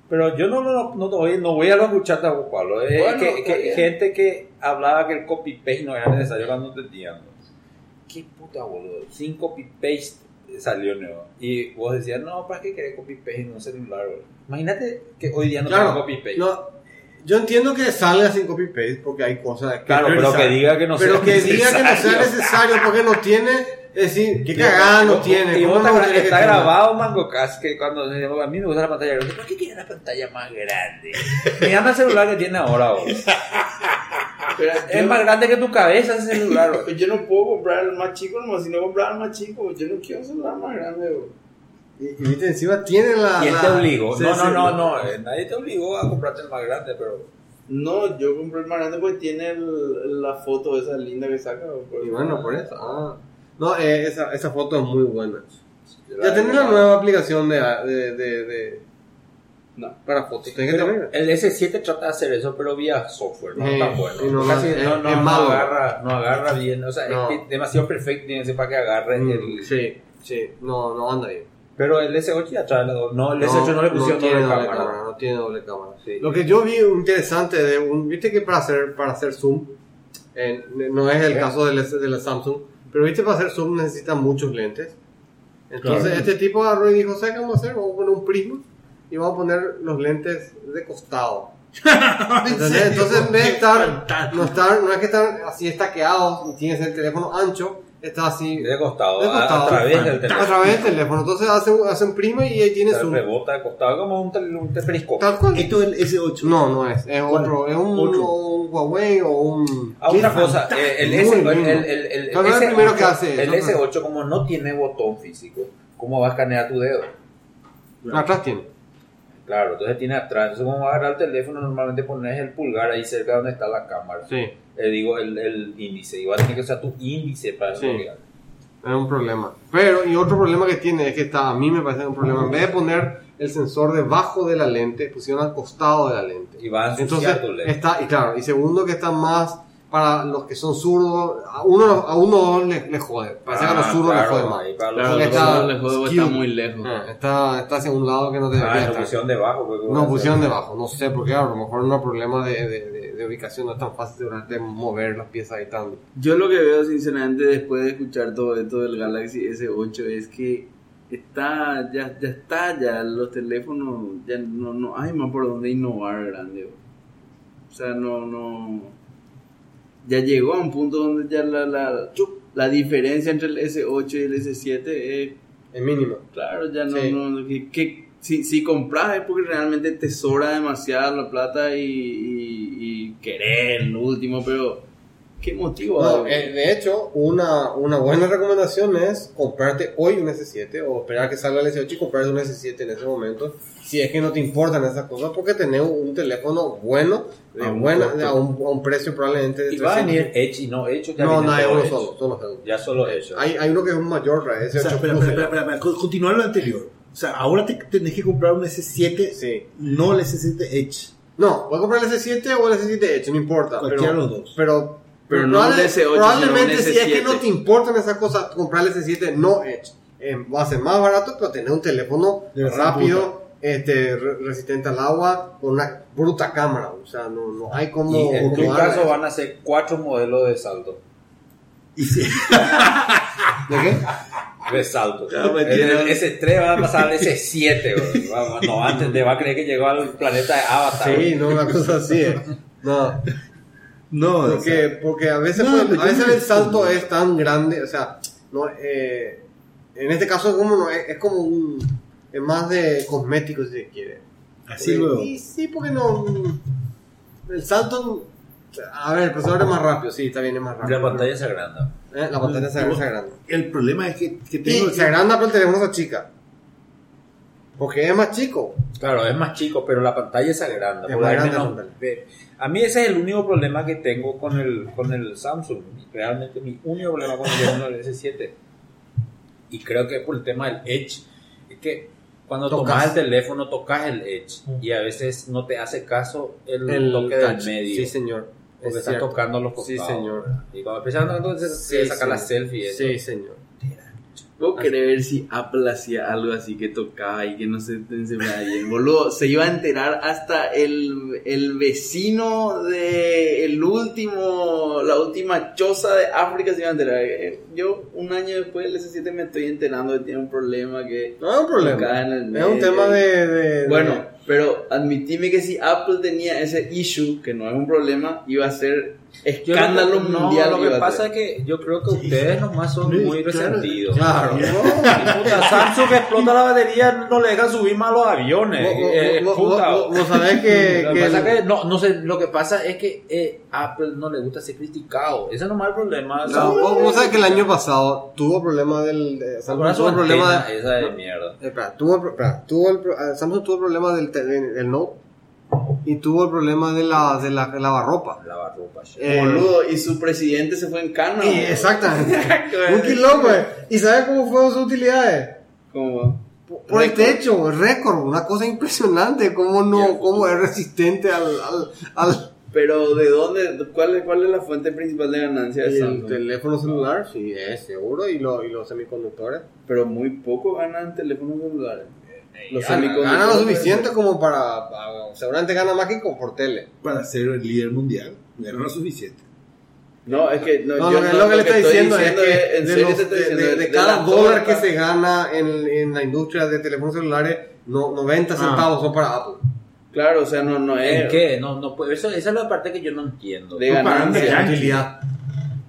pero yo no, no, no, no voy, no voy a lo escuchar tampoco, Pablo. Eh, Bueno, que, que gente que hablaba que el copy paste no era necesario cuando te entiendo. Qué puta boludo. Sin copy paste salió nuevo. Y vos decías, no, ¿para qué querés copy paste en un celular? boludo? Imagínate que hoy día no Claro, tengo copy paste. No, yo entiendo que salga sin copy paste porque hay cosas que claro, pero que diga que no Pero sea que diga que no sea necesario porque no tiene, es decir, qué cagada no tiene. Y ¿cómo vos no está, que grabado Mango Cast que cuando a mí me gusta la pantalla grande. ¿Por qué quiere una pantalla más grande? Mira el celular que tiene ahora. Pero Es yo- más grande que tu cabeza ese celular. Yo no puedo comprar el más chico, nomás si no comprar el más chico, yo no quiero un celular más grande. bro. Y, y viste, encima tiene la. ¿Quién la- te obligó? sí, no, sí, no, no, no. no, eh, nadie te obligó a comprarte el más grande, pero No, yo compré el más grande porque tiene el- la foto esa linda que saca. Y bueno, por eso. Ah. No, eh, esa, esa foto es muy buena. Ya tenés la nueva aplicación de, de, de, de- No. para fotos. Tenés que el S7 trata de hacer eso, pero vía software, no Eh, tan bueno. no, Casi es- no, no, es no malo. agarra, no agarra bien, o sea, No. es que demasiado perfecto tiene que ser para que agarre Mm, el... Sí, sí. No, no anda bien. Pero el S8 ya trae la No, el S8 no, le pusieron tiene doble doble cámara. cámara. No tiene doble cámara. Sí. Lo que yo vi interesante de un. Viste que para hacer, para hacer zoom, eh, no es el ¿Qué? caso del, de la Samsung, pero viste para hacer zoom necesitan muchos lentes. Entonces Claro. este tipo agarró y dijo: ¿Sabes qué vamos a hacer? Vamos a poner un prisma y vamos a poner los lentes de costado. Entonces en vez de estar no, estar, no es que estar así estaqueados y tienes el teléfono ancho, está así De costado, De a- costado. a, través del a teléfono. través del teléfono. Entonces hace, un- hace un prisma y ahí tiene O sea, zoom. rebota de costado como un, tel- un periscopio. Tal cual. Esto es el S8. No, no es. Es ¿Cuál? otro. Es un, Otro. un Huawei o un. Ah, otra cosa, eh, el, Muy S, el, el, el, el, Claro, es el S8, primero que hace el eso, S8 como no tiene botón físico, ¿cómo va a escanear tu dedo? Atrás tiene. Claro, entonces tiene atrás. Entonces, como va a agarrar el teléfono, normalmente pones el pulgar ahí cerca donde está la cámara. Sí. Eh, digo, el, el índice. Y va a tener que usar tu índice para Sí. desbloquear. Es un problema. Pero, y otro problema que tiene es que está, a mí me parece un problema. En vez de poner el sensor debajo de la lente, pusieron al costado de la lente. Y va a Entonces, tu lente. está, y claro, y segundo que está más para los que son zurdos, a uno, a uno les, les jode. Parece que a los Ah, zurdos claro, les jode más. ahí para los Claro, está- juego skew. está muy lejos. Ah, está, está hacia un lado que no Ah, debería lo estar. pusieron debajo. porque No, pusieron debajo, no sé, porque a lo mejor no es un problema de, de, de- de ubicación, no es tan fácil de, de mover las piezas ahí tan... Yo lo que veo sinceramente después de escuchar todo esto del Galaxy S8 es que está ya ya está ya los teléfonos ya no no hay más por dónde innovar grande. O sea, no no ya llegó a un punto donde ya la la, la diferencia entre el S8 y el S7 es Es mínimo. claro, ya no, Sí. no que, que si, si compras es porque realmente te sobra demasiado la plata y, y, y querer lo último, pero ¿qué motivo No, eh, de hecho, una, una buena recomendación es comprarte hoy un S7 o esperar que salga el S8 y comprarte un S7 en ese momento. Si es que no te importan esas cosas, porque tener un teléfono bueno, de A un buena, costo. a, un, a un precio probablemente de Y va a 300. venir Edge y no Edge. ya No, no, hay uno solo, dos. Ya solo Edge. Hay, hay uno que es un mayor, O S8 sea, espera, espera, espera, espera, espera, con- continuar lo anterior. O sea, ahora te tenés que comprar un S7, Sí. no el S7 Edge. No, voy a comprar el S7 o el S7 Edge, no importa. Cualquiera de los dos. Pero, Pero no probable- el S8, probablemente sino un si es que S7. no te importan esas cosas, comprar el S7 no Edge. Eh, va a ser más barato, pero tener un teléfono rápido, este, re- resistente al agua, con una bruta cámara. O sea, no, no hay como. Y en tu caso van a ser cuatro modelos de salto. Y si- ¿De qué? De salto. Ya, me En tiene- el S3 va a pasar al S7. güey. Va- No, antes te va a creer que llegó al planeta de Avatar. Sí, no, una cosa así. eh. No, no, o sea, porque, porque a veces, No, pues, a veces el salto es tan grande, o sea, no, eh, en este caso es como, no, es, es como un, es más de cosmético si se quiere. así Porque- luego. y sí, porque no, el salto, a ver, el procesador es más rápido, sí, está bien, es más rápido. La pantalla se agranda. Eh, la pantalla se, se agranda. El problema es que, que tengo se agranda, pero el teléfono se achica. Porque es más chico. Claro, es más chico, pero la pantalla se agranda. Es grande menos- A mí ese es el único problema que tengo con el, con el Samsung. Realmente mi único problema con el teléfono del S7. Y creo que por el tema del Edge, es que cuando Tocas. tomas el teléfono tocas el Edge y a veces no te hace caso el, El toque touch. del medio. Sí, señor. Porque Es está cierto. tocando los Sí, costados. señor. Y cuando empiezas a entonces Sí, se saca la señor. selfie. eso. Sí, señor. Puedo creer si Apple hacía algo así que tocaba y que no se se veía bien. Boludo, se iba a enterar hasta el, el vecino de el último, la última choza de África se iba a enterar. Eh, Yo, un año después del S7 me estoy enterando que tiene un problema que... No es un problema. En el Es un tema de. de- Bueno, pero admitime que si Apple tenía ese issue, que no es un problema, iba a ser escándalo mundial. Lo que pasa es que yo creo que ustedes nomás son Sí, muy claro. resentidos. Claro. Puta, Samsung explota la batería, no le dejan subir más los aviones. Vos- Eh, vos- vos- puta. vos- vos sabés que- Lo que pasa el- que no, no sé, lo que pasa es que eh, Apple no le gusta ser criticado. Ese nomás es el problema. No, vos, vos sabés que el año pasado tuvo problema del. Samsung tuvo problema de. esa de mierda. Eh, Espera, tuvo, espera, tuvo el, eh, Samsung tuvo el problema del, del Note y tuvo el problema de la, de la lavarropa. Lavarropa. Eh, Boludo, y su presidente se fue en cana. y exactamente. Un quilombo. eh. ¿Y sabes cómo fueron sus utilidades? ¿Cómo? Por, por el techo, récord, una cosa impresionante. Cómo no, cómo es resistente al, al, al Pero ¿de dónde? ¿Cuál, es- ¿Cuál es la fuente principal de ganancia de y el Samsung? teléfono celular, sí, es seguro, y, lo, y los semiconductores. Pero muy poco ganan teléfonos celulares. Los Gana, semiconductores. gana lo suficiente como para, para- Seguramente gana más que con por tele. Para ser el líder mundial, no lo suficiente. No, es que no, No, yo lo, que- no- lo que le estoy estoy diciendo es que en de, serio los- estoy de- diciendo, de- de de cada la dólar que se gana en, en la industria de teléfonos celulares, no, 90 Ah. centavos son para Apple. Claro, o sea, no, no es ¿En qué? No, no, eso, esa es la parte que yo no entiendo. de ganancia. yankee. Utilidad.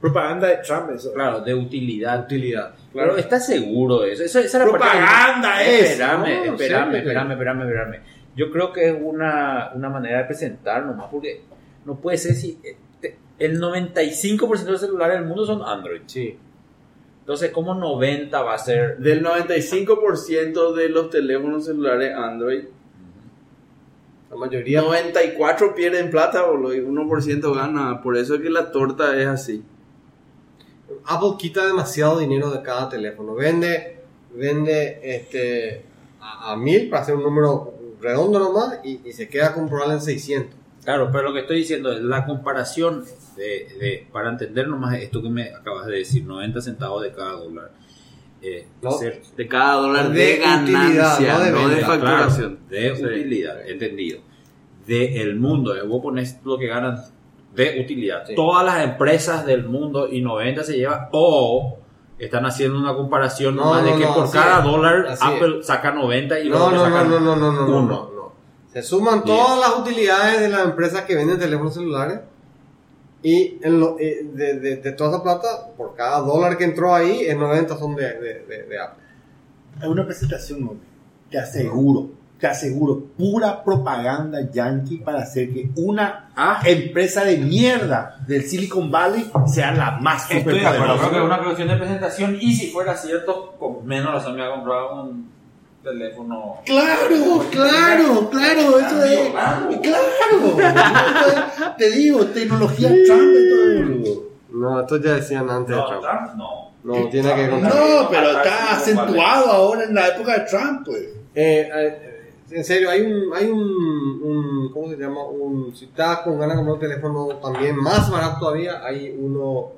Propaganda de Trump, eso. Claro, de utilidad. Utilidad. Claro. Pero ¿estás seguro de eso? Esa, esa Propaganda es, Espérame, no, espérame, espérame, espérame, espérame. Yo creo que es una, una manera de presentar nomás, porque no puede ser si... eh, El 95% de los celulares del mundo son Android. Sí. Entonces, ¿cómo 90 va a ser? Del 95% de los teléfonos celulares Android, La mayoría. 94 pierden plata, boludo, y 1% gana. Por eso es que la torta es así. Apple quita demasiado dinero de cada teléfono. Vende, vende este, a, a mil para hacer un número redondo nomás y, y se queda con en 600. Claro, pero lo que estoy diciendo es la comparación de, de- para entender nomás esto que me acabas de decir, 90 centavos de cada dólar. Eh, No. ser- De cada dólar de, De ganancia, utilidad, no de no de facturación. Claro, de Sí. utilidad, entendido. De el mundo, eh, vos pones lo que ganan de utilidad. Sí. Todas las empresas del mundo y 90 se lleva, o están haciendo una comparación No, nomás no, de que no, por cada es, dólar así Apple saca 90 y No, no, sacan no, no, no, no, no, uno. no, no. Se suman todas las utilidades de las empresas que venden teléfonos celulares y en lo- eh, de, de- de toda esa plata, por cada dólar que entró ahí, el 90 son de, de, de- de Apple. Hay una presentación, hombre. Te aseguro, te aseguro, pura propaganda yankee para hacer que una Ah. empresa de mierda del Silicon Valley sea la más Estoy de acuerdo, creo que es una cuestión de presentación y si fuera cierto, con menos razón me ha comprado un teléfono. Claro, claro, claro, eso es. Claro, te digo, tecnología Trump y todo. No, esto ya decían antes de No, Trump. Trump no. No, tiene que contar. No, pero está acentuado ahora en la época de Trump, pues. Eh, eh, en serio, hay un, hay un, un- ¿cómo se llama? Un, si estás con ganas de comprar un teléfono también más barato todavía, hay uno,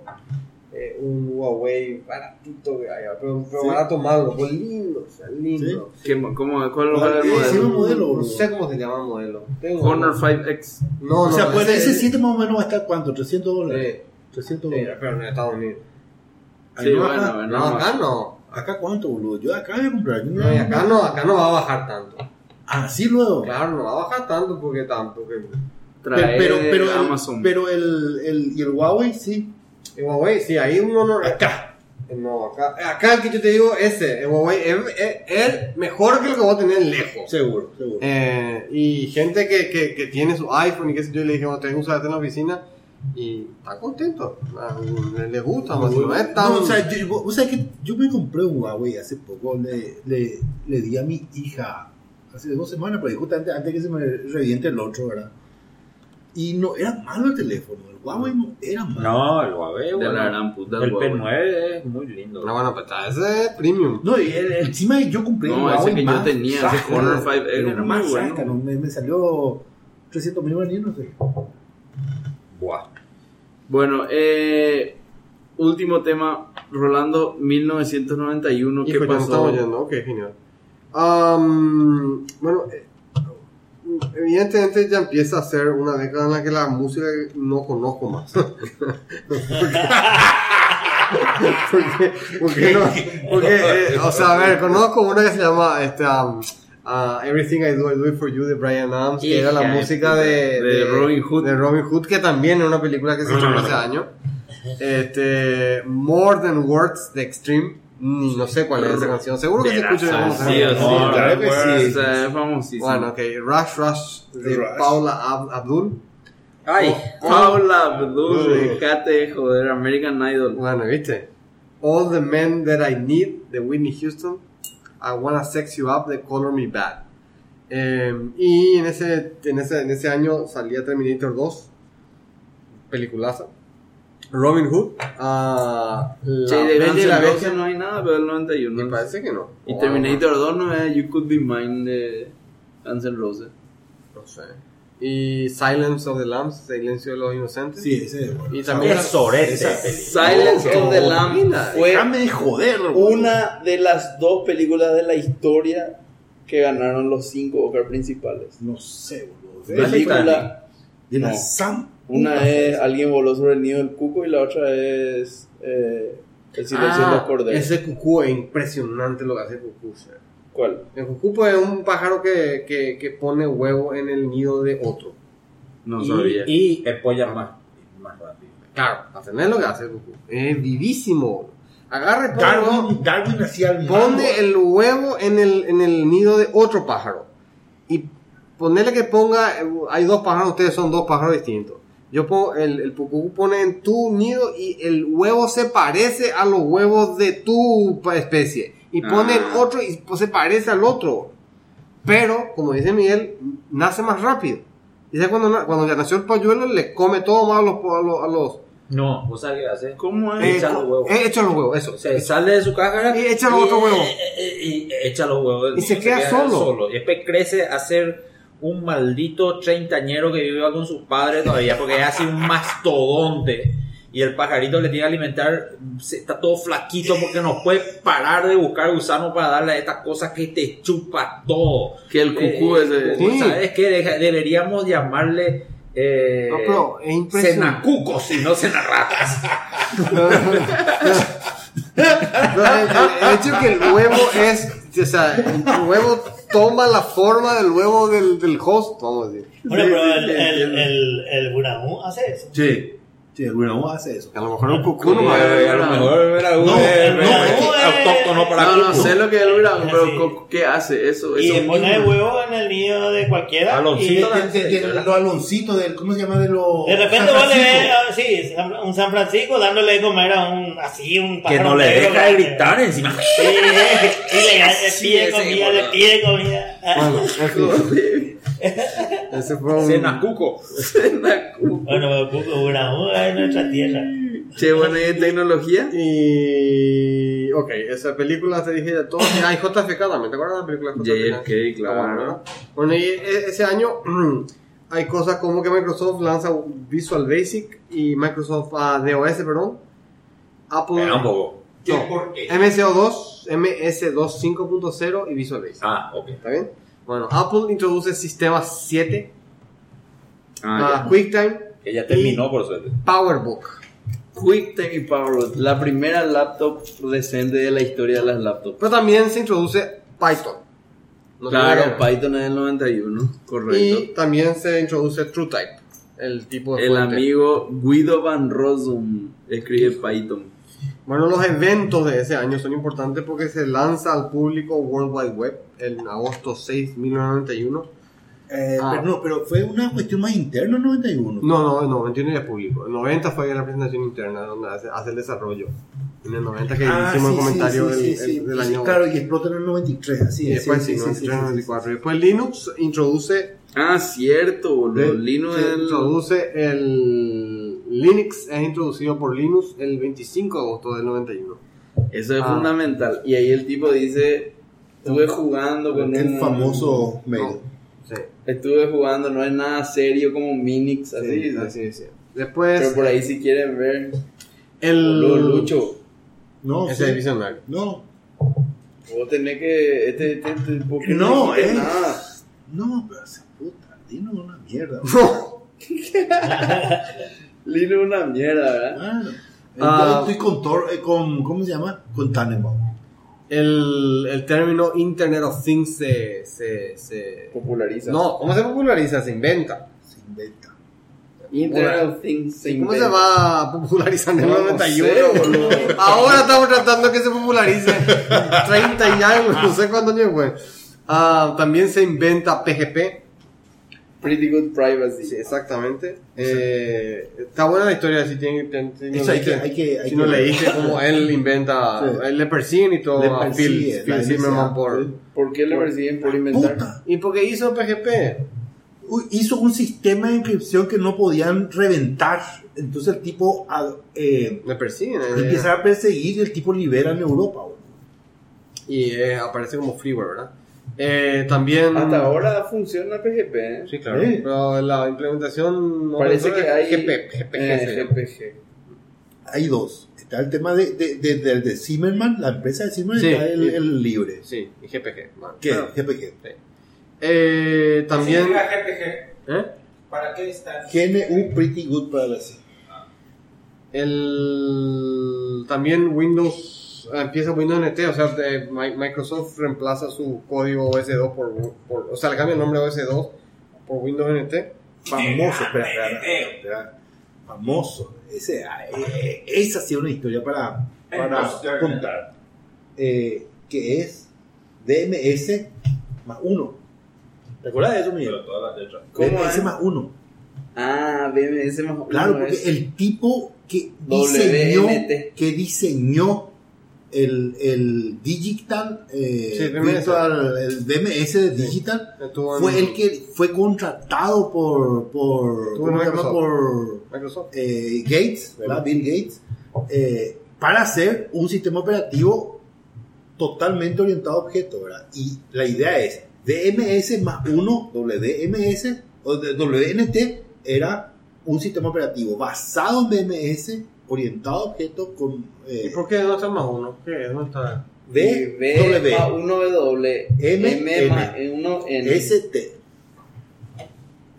eh, un Huawei baratito que hay, pero, pero barato malo, pues lindo, o sea, lindo. ¿Qué- cómo, ¿Cuál es el Sí, sí, modelo? un modelo, No sé cómo se llama el modelo. Tengo Honor uno. 5X. No, no, o sea, pues ese- ese 7 más o menos va a estar cuánto? 300 dólares. Sí, 300 sí, dólares. pero en Estados Unidos. Ahí Sí, no bueno, acá. No, acá no. ¿Acá cuánto, boludo? Yo acá voy a comprar. No, y acá no, acá no va a bajar tanto. Así luego. Claro, no va a bajar tanto porque tanto que Trae pero, pero, el, Amazon. pero el, el, y el Huawei sí. el Huawei, sí, ahí uno no. Acá. No, acá, acá el que yo te digo, ese, el Huawei, es, es- es mejor que lo que vos tenés lejos. Seguro, seguro. Eh, y gente que, que, que tiene su iPhone y qué sé yo, le dije, bueno, tengo que usarte en la oficina y están contentos. Ah, Les gusta, más no es tan. No, o sea, yo, vos sabés que yo me compré un Huawei hace poco, le, le, le di a mi hija hace dos semanas, pero justamente antes que se me reviente el otro, ¿verdad? Y no, era malo el teléfono, el Huawei no era malo. No, el Huawei, De bueno, la gran puta. el Huawei. P9 es muy lindo. no, bueno, pues ese es premium. No, y el- encima yo compré No, ese Huawei que yo más tenía, ese Honor 5X era era más muy bueno. sácalo, me, me salió 300 mil dólares, no sé. Buah. Bueno, eh, último tema. Rolando, 1991, ¿qué Hijo, ya nos pasó? estamos yendo, ok, genial. Am, bueno, eh, evidentemente ya empieza a ser una década en la que la música no conozco más. porque, porque no, porque, eh, o sea, a ver, conozco una que se llama, este, a Everything I Do, I Do It For You de Brian Adams, que era la música de, De Robin Hood. de Robin Hood, que también es una película que se hizo hace años. Este, More Than Words de Extreme, ni no sé cuál es esa canción, seguro que se escucha en algún Sí, sí, claro que sí. Es famosísimo. Bueno, ok, Rush Rush de Rush. Paula Ab- Abdul. Ay, Paula Abdul, dejate de joder, American Idol. Bueno, ¿viste? All the Men That I Need de Whitney Houston. I Wanna Sex You Up de Color Me Bad. Eh, y en ese, en, ese, en ese año salía Terminator 2. Peliculaza. Robin Hood. ah, la Che, de Bella y la Bestia. no hay nada, pero el 91. Me parece que no. Y O Terminator 2 no es You Could Be Mine de Guns N' Roses. No sé. Y Silence of the Lambs, Silencio de los Inocentes. Sí, ese es bueno. Y también. es sorete. Silence No, of the no, Lamb fue Déjame de joder. una de las dos películas de la historia que ganaron los cinco Oscar principales. No sé, boludo. Película, De la No. Sam. Una es Alguien voló sobre el nido del cuco y la otra es eh, El silencio de los Ah, corderos. ese cucú es impresionante lo que hace el cucú. sí. ¿Cuál? El cucú es un pájaro que, que, que pone huevo en el nido de otro. No y, sabía. y empolla más, más rápido. Claro, hacer es lo que hace el cucú. Es vivísimo. Agarra Darwin, Darwin hacía el pone el huevo en el, en el nido de otro pájaro. Y ponerle que ponga, eh, hay dos pájaros, ustedes son dos pájaros distintos. Yo pongo, el, el pone en tu nido y el huevo se parece a los huevos de tu especie. Y pone en Ah. otro y pues, se parece al otro. Pero, como dice Miguel, nace más rápido. Dice cuando, na- cuando ya nació el polluelo, le come todo más a los, a los, a los No, ¿vos sabés qué hace? ¿Cómo es? echa los huevos. eh, echa los huevos, eso. Se sale de su cáscara Y echa los otros huevos. Y echa los huevos. Y se queda solo. Y después crece a ser un maldito treintañero que vive con sus padres todavía porque es así un mastodonte. Y el pajarito le tiene que alimentar, se- está todo flaquito porque no puede parar de buscar gusanos para darle a estas cosas que te chupa todo. Que el cucú Eh, ese. Sí. ¿Sabes qué? Deja- deberíamos llamarle eh, No, pero es impresionante. cenacucos y no cenarratas. No, el- el hecho que el huevo es, o sea, el huevo toma la forma del huevo del, del host, vamos a decir. Bueno, Sí, pero sí, el, sí, el, el, el hace eso. Sí, sí, el Bruno hace eso. A lo mejor un cucú no Sí, va a eh, a lo mejor era un No, eh, no, eh, es que- autóctono para No, no sé lo que es el Brown, pero ¿qué hace eso? Y eso le pone huevo en el nido de cualquiera. Aloncito los aloncitos del, ¿cómo se llama? De los. de repente vos le ves, ah, sí, un San Francisco dándole de comer a un, así, un que pájaro no le deja de gritar encima. Sí, y le, pide comida, le pide comida. Bueno, en fin. Ese fue un... Cenacuco. Bueno, Cuco Bunahú es nuestra tierra. Che, bueno, ¿y en tecnología? Y... Ok, esa película te dije de todo. Hay JFK también, ¿te acuerdas de la película JFK? JFK, claro. Ah, bueno, y e- ese año hay cosas como que Microsoft lanza Visual Basic y Microsoft ah, DOS, perdón. Apple... Espera un poco. No, ¿Por qué? MSO2, MS2 5.0 y Visual Basic. Ah, ok. ¿Está bien? Bueno, Apple introduce Sistema 7, Ah, ah, QuickTime, Que ya terminó por suerte. PowerBook. ya. QuickTime y PowerBook, la primera laptop decente de la historia de las laptops. Pero también se introduce Python. No Claro. Python es del 91, Y correcto. también se introduce TrueType, el tipo de El fuente. amigo Guido Van Rossum escribe Python. Bueno, los eventos de ese año son importantes porque se lanza al público World Wide Web en agosto 6, 1991. Eh, Ah. pero no, pero fue una cuestión más interna en 91. No, no, el 91 ya es público. El 90 fue la presentación interna donde hace, hace el desarrollo. En el 90 que Ah, hicimos sí, el comentario sí, sí, del, sí, el- del sí, año. Claro, y explota en el 93, así y es. después sí, sí, sí, 93, sí, sí, sí. 94. Después Linux introduce Ah, cierto, boludo. Linux el... introduce el Linux es introducido por Linux el 25 de agosto del 91. Eso es Ah. fundamental. Y ahí el tipo dice, estuve jugando con El un... famoso mail. Sí, Estuve jugando, no es nada serio como Minix, así. sí, dice. así es. Después Pero por ahí si quieren ver, el boludo, Lucho, No, ese sí. es visionario. No, vos tenés que... Este, este, este, ¿por qué No, es- nada? no, pero esa puta, Dino es una mierda. Linux es una mierda, ¿verdad? Claro. Ah. Yo estoy con, Tor, eh, con, ¿cómo se llama? Con Tannenbaum. el, el término Internet of Things se, se, se- Populariza. No, ¿cómo se populariza? Se inventa. Se inventa. Internet of Things se ¿Cómo se va a popularizar en el No, no 91? sé, boludo. Ahora estamos tratando que se popularice. 30 y algo, no sé cuántos años fue. Ah, también se inventa PGP. Pretty Good Privacy. Sí, exactamente. Eh, está buena la historia, si, tiene, ten- si no Eso hay que, leíste- hay que, hay si que no leíste cómo él inventa, Sí. él le persiguen y todo Le a persigue, Phil, Zimmerman por... ¿Por qué le persiguen por inventar? Puta. ¿Y por qué hizo PGP? Uy, hizo un sistema de encripción que no podían reventar. Entonces el tipo eh, Le persiguen. eh, empieza a perseguir y el tipo libera en Europa. güey. y eh, aparece como freeware, ¿verdad? Eh, también... Hasta ahora funciona PGP. ¿eh? Sí, claro. Sí. Pero la implementación... no Parece que es hay GP, GPG. Eh. GPG. Hay dos. Está el tema de, de, de, de- de Zimmerman, la empresa de Zimmerman, Sí, está el, sí. el libre. Sí, y GPG. ¿Qué? GPG. eh, también... GPG? ¿eh? ¿Para qué está? GNU Pretty Good Privacy. El, también Windows eh, empieza Windows NT, o sea, eh, Mi- Microsoft reemplaza su código OS2 por, por- o sea, le cambia el nombre a OS2 por Windows NT. Famoso, espera, espera, espera, espera. Famoso. Ese, ah, eh, esa sí es una historia para, para contar. Eh, que es DMS más uno. ¿Te acuerdas de eso, Miguel? todas las letras. ¿Cómo DMS es? más uno. Ah, BMS más uno Claro, porque es- el tipo que diseñó, que diseñó el, el Digital, eh, Sí. Virtual- el DMS de Digital, fue el que fue contratado por, por. Microsoft. por Microsoft. eh, Gates, ¿verdad? Bill Gates, eh, para hacer un sistema operativo totalmente orientado a objetos, ¿verdad? Y la idea es DMS más uno, WDMS, o WNT, era un sistema operativo basado en DMS, orientado a objetos con ¿Y eh, por qué no está más uno? ¿Qué es? ¿Dónde está? Y B más W, M, M, más N. uno N. ST.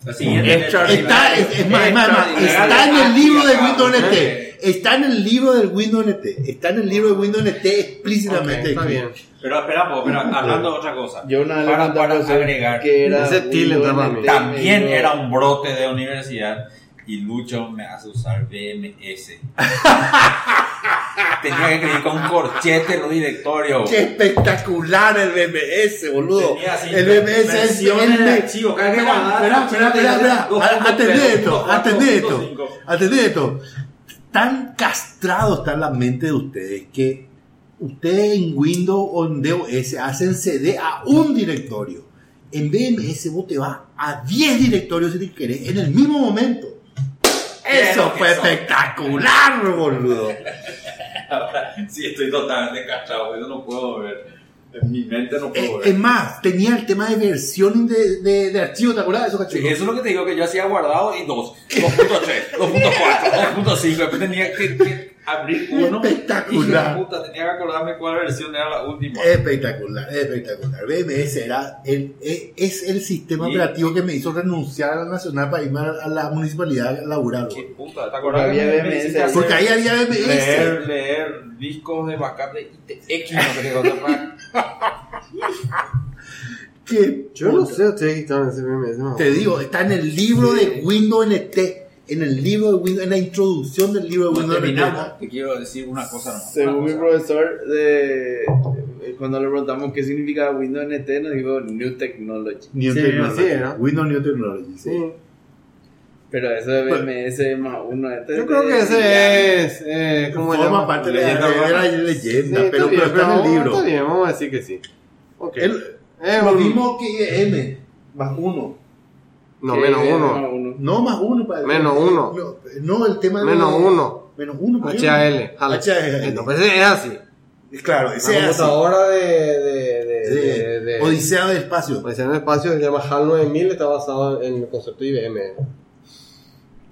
La siguiente Está, es, está en el libro de Windows NT. Está en el libro del Windows NT. Está en el libro de Windows NT explícitamente. está bien. Pero espera, espera, hablando de otra cosa. Yo Para- agregar. que era También era un brote de universidad y Lucho me hace usar BMS. Tenía que escribir con corchete los directorios. Qué espectacular el BMS, boludo. El BMS es el archivo, Espera, espera, espera, Atendé esto, atendé esto. Atendé esto. Tan castrado está en la mente de ustedes que ustedes en Windows o en DOS hacen CD a un directorio. En BMS vos te vas a 10 directorios si te querés en el mismo momento. Eso fue espectacular, boludo. Ahora sí estoy totalmente cachado, eso no puedo ver. En mi mente no Eh, puedo ver. es más, tenía el tema de versión de, de, de archivo, ¿te acuerdas de eso, Sí, cachorro? eso es lo que te digo que yo hacía guardado y dos, 2.3, 2.4, 2.5, después tenía que, que abrir uno. Espectacular. Y puta, tenía que acordarme cuál versión era la última. Espectacular, espectacular. BMS era el, es, es el sistema Y- operativo que me hizo renunciar a la Nacional para irme a la municipalidad a laburar. ¿Qué puta? ¿Te Porque acuerdas había BMS. Porque ahí había BMS. Leer, leer discos de backup de ITX, no sé qué Yo no sé ustedes que estaban en ese BMS. no. Te digo, está en el libro de Windows NT. En el libro de Windows, en la introducción del libro de Windows terminamos, NT. te quiero decir una cosa nomás. Según una mi profesor, de, eh, cuando le preguntamos qué significa Windows NT, nos dijo New Technology. New Sí, Technology. así era. Windows New Technology. sí. Sí. Pero eso de BMS más uno. Este Yo creo que ese es. Eh, ¿Cómo se Forma llama? parte de la, Leyenda pero, pero está en el libro. Está bien, vamos a decir que sí. Ok. El- Es lo mismo que IBM, más uno. No, menos uno. No, más uno. Padre. Menos uno. No, no, el tema de... Menos uno. Menos uno. padre. HAL. HAL. Entonces es así. Claro, ese La es así. computadora de. de, de, De de, de Odisea del espacio. Odisea en el espacio se llama HAL 9000, está basado en el concepto de IBM.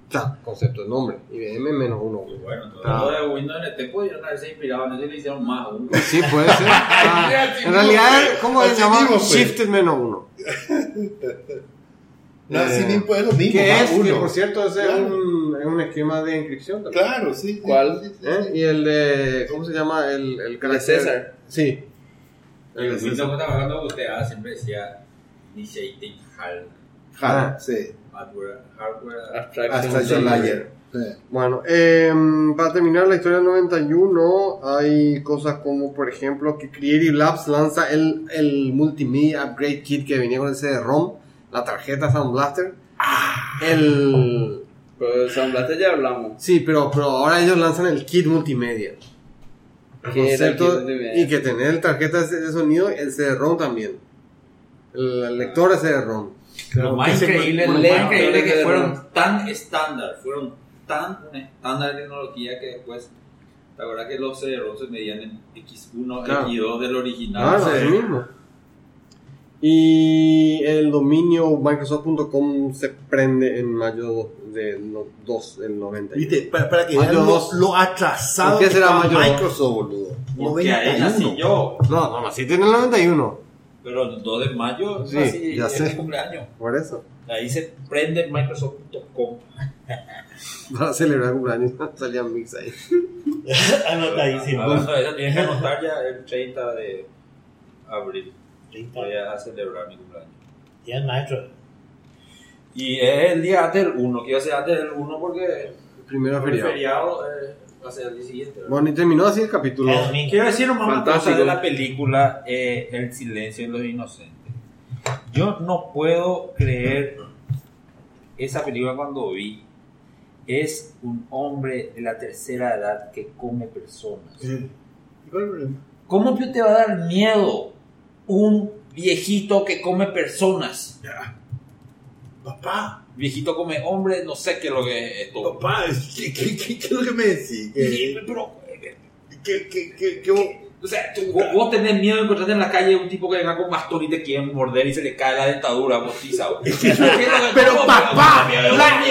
Sea, concepto de nombre. IBM menos uno. Bueno, entonces Ah. lo de Windows NT pudieron haberse inspirado en eso y le hicieron más uno. Sí, puede ser. Ah, en realidad, ¿cómo se llama? fue. Shifted menos uno. No, así Eh, mismo es lo mismo. ¿Qué más es? Que por cierto, ese Claro. es, un, es un esquema de inscripción también. Claro, sí. sí, ¿Cuál? sí, sí. ¿Eh? Y el de. ¿Cómo se llama? El, el de César. Sí. El Windows que estaba hablando que usted ah, siempre decía initiating hard, Ah, sí. hardware, hardware Abstraction layer. Sí. Bueno, em, para terminar la historia del 91, hay cosas como, por ejemplo, que Creative Labs lanza el, el Multimedia Upgrade Kit que venía con el CD-ROM, la tarjeta Sound Blaster. El... Pero de Sound Blaster ya hablamos. Sí, pero, pero ahora ellos lanzan el kit multimedia. El Que era el concepto- kit multimedia. y que tener tarjeta de sonido, el CD-ROM también. El, el lector de CD-ROM. Lo más increíble, lo más increíble que fueron tan estándar, fueron tan un estándar de tecnología que después, la verdad que los CD-ROM se medían en X1, Claro. X2 del original. Claro, así mismo. Y el dominio Microsoft.com se prende en mayo de no- 2 del 90. ¿Viste? Para, para que Mayo vean lo, lo atrasado ¿Por qué será mayo? Microsoft, boludo. Porque ahí nací 91. yo, No, no, así tiene el 91. pero el 2 de mayo Sí, nací, ya es sé. cumpleaños. Por eso. Ahí se prende Microsoft.com. Para celebrar el cumpleaños salía mix ahí. Anotadísimo. De eso, tienes que anotar ya el 30 de abril. 30. Voy a celebrar mi cumpleaños. Ya maestro. Y es el día antes del 1, que iba a ser antes del 1 porque Primero el feriado. feriado eh, va a ser el día siguiente. ¿verdad? Bueno, y terminó así el capítulo. Quiero decir nomás una Fantástico. cosa de la película eh, El silencio de los inocentes. Yo no puedo creer esa película cuando vi. Es un hombre de la tercera edad que come personas. Sí. ¿Y cuál es el problema? ¿Cómo te va a dar miedo un viejito que come personas? Papá, Viejito come hombre, no sé qué es lo que es esto. papá, ¿qué, qué, qué, qué es lo que me decís? Pero, vos- o sea, tú- vos, vos tenés miedo de encontrarte en la calle un tipo que venga con bastón y te quiere morder y se le cae la dentadura postiza. Pero, papá, la-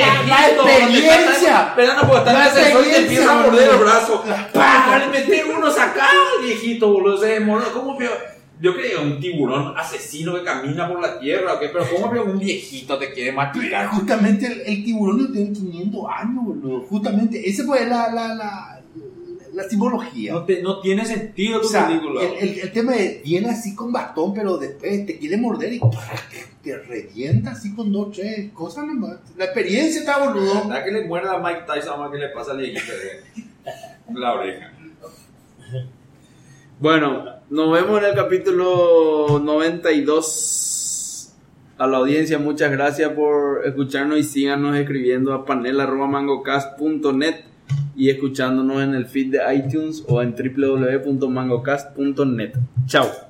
experiencia. Pero no puedo estar en La el y te empieza a morder el brazo. ¡Pah! Le meter uno acá, viejito, boludo. Se demoró. ¿Cómo veo? Yo creía un tiburón asesino que camina por la tierra, ¿o qué? Pero ¿cómo veo un viejito te quiere matar? Justamente el, el tiburón no tiene 500 años, boludo. Justamente, esa fue la, la, la, la simbología. No, te- no tiene sentido O tu sea, película. el, el, el tema de viene así con bastón, pero después te quiere morder y te, revienta así con dos, tres cosas nomás. La experiencia está boludo. ¿Verdad que le muerda a Mike Tyson más que le pasa al viejito? eh? La oreja. Bueno, nos vemos en el capítulo 92. A la audiencia, muchas gracias por escucharnos y síganos escribiendo a panel.mangocast.net y escuchándonos en el feed de iTunes o en www.mangocast.net. Chao.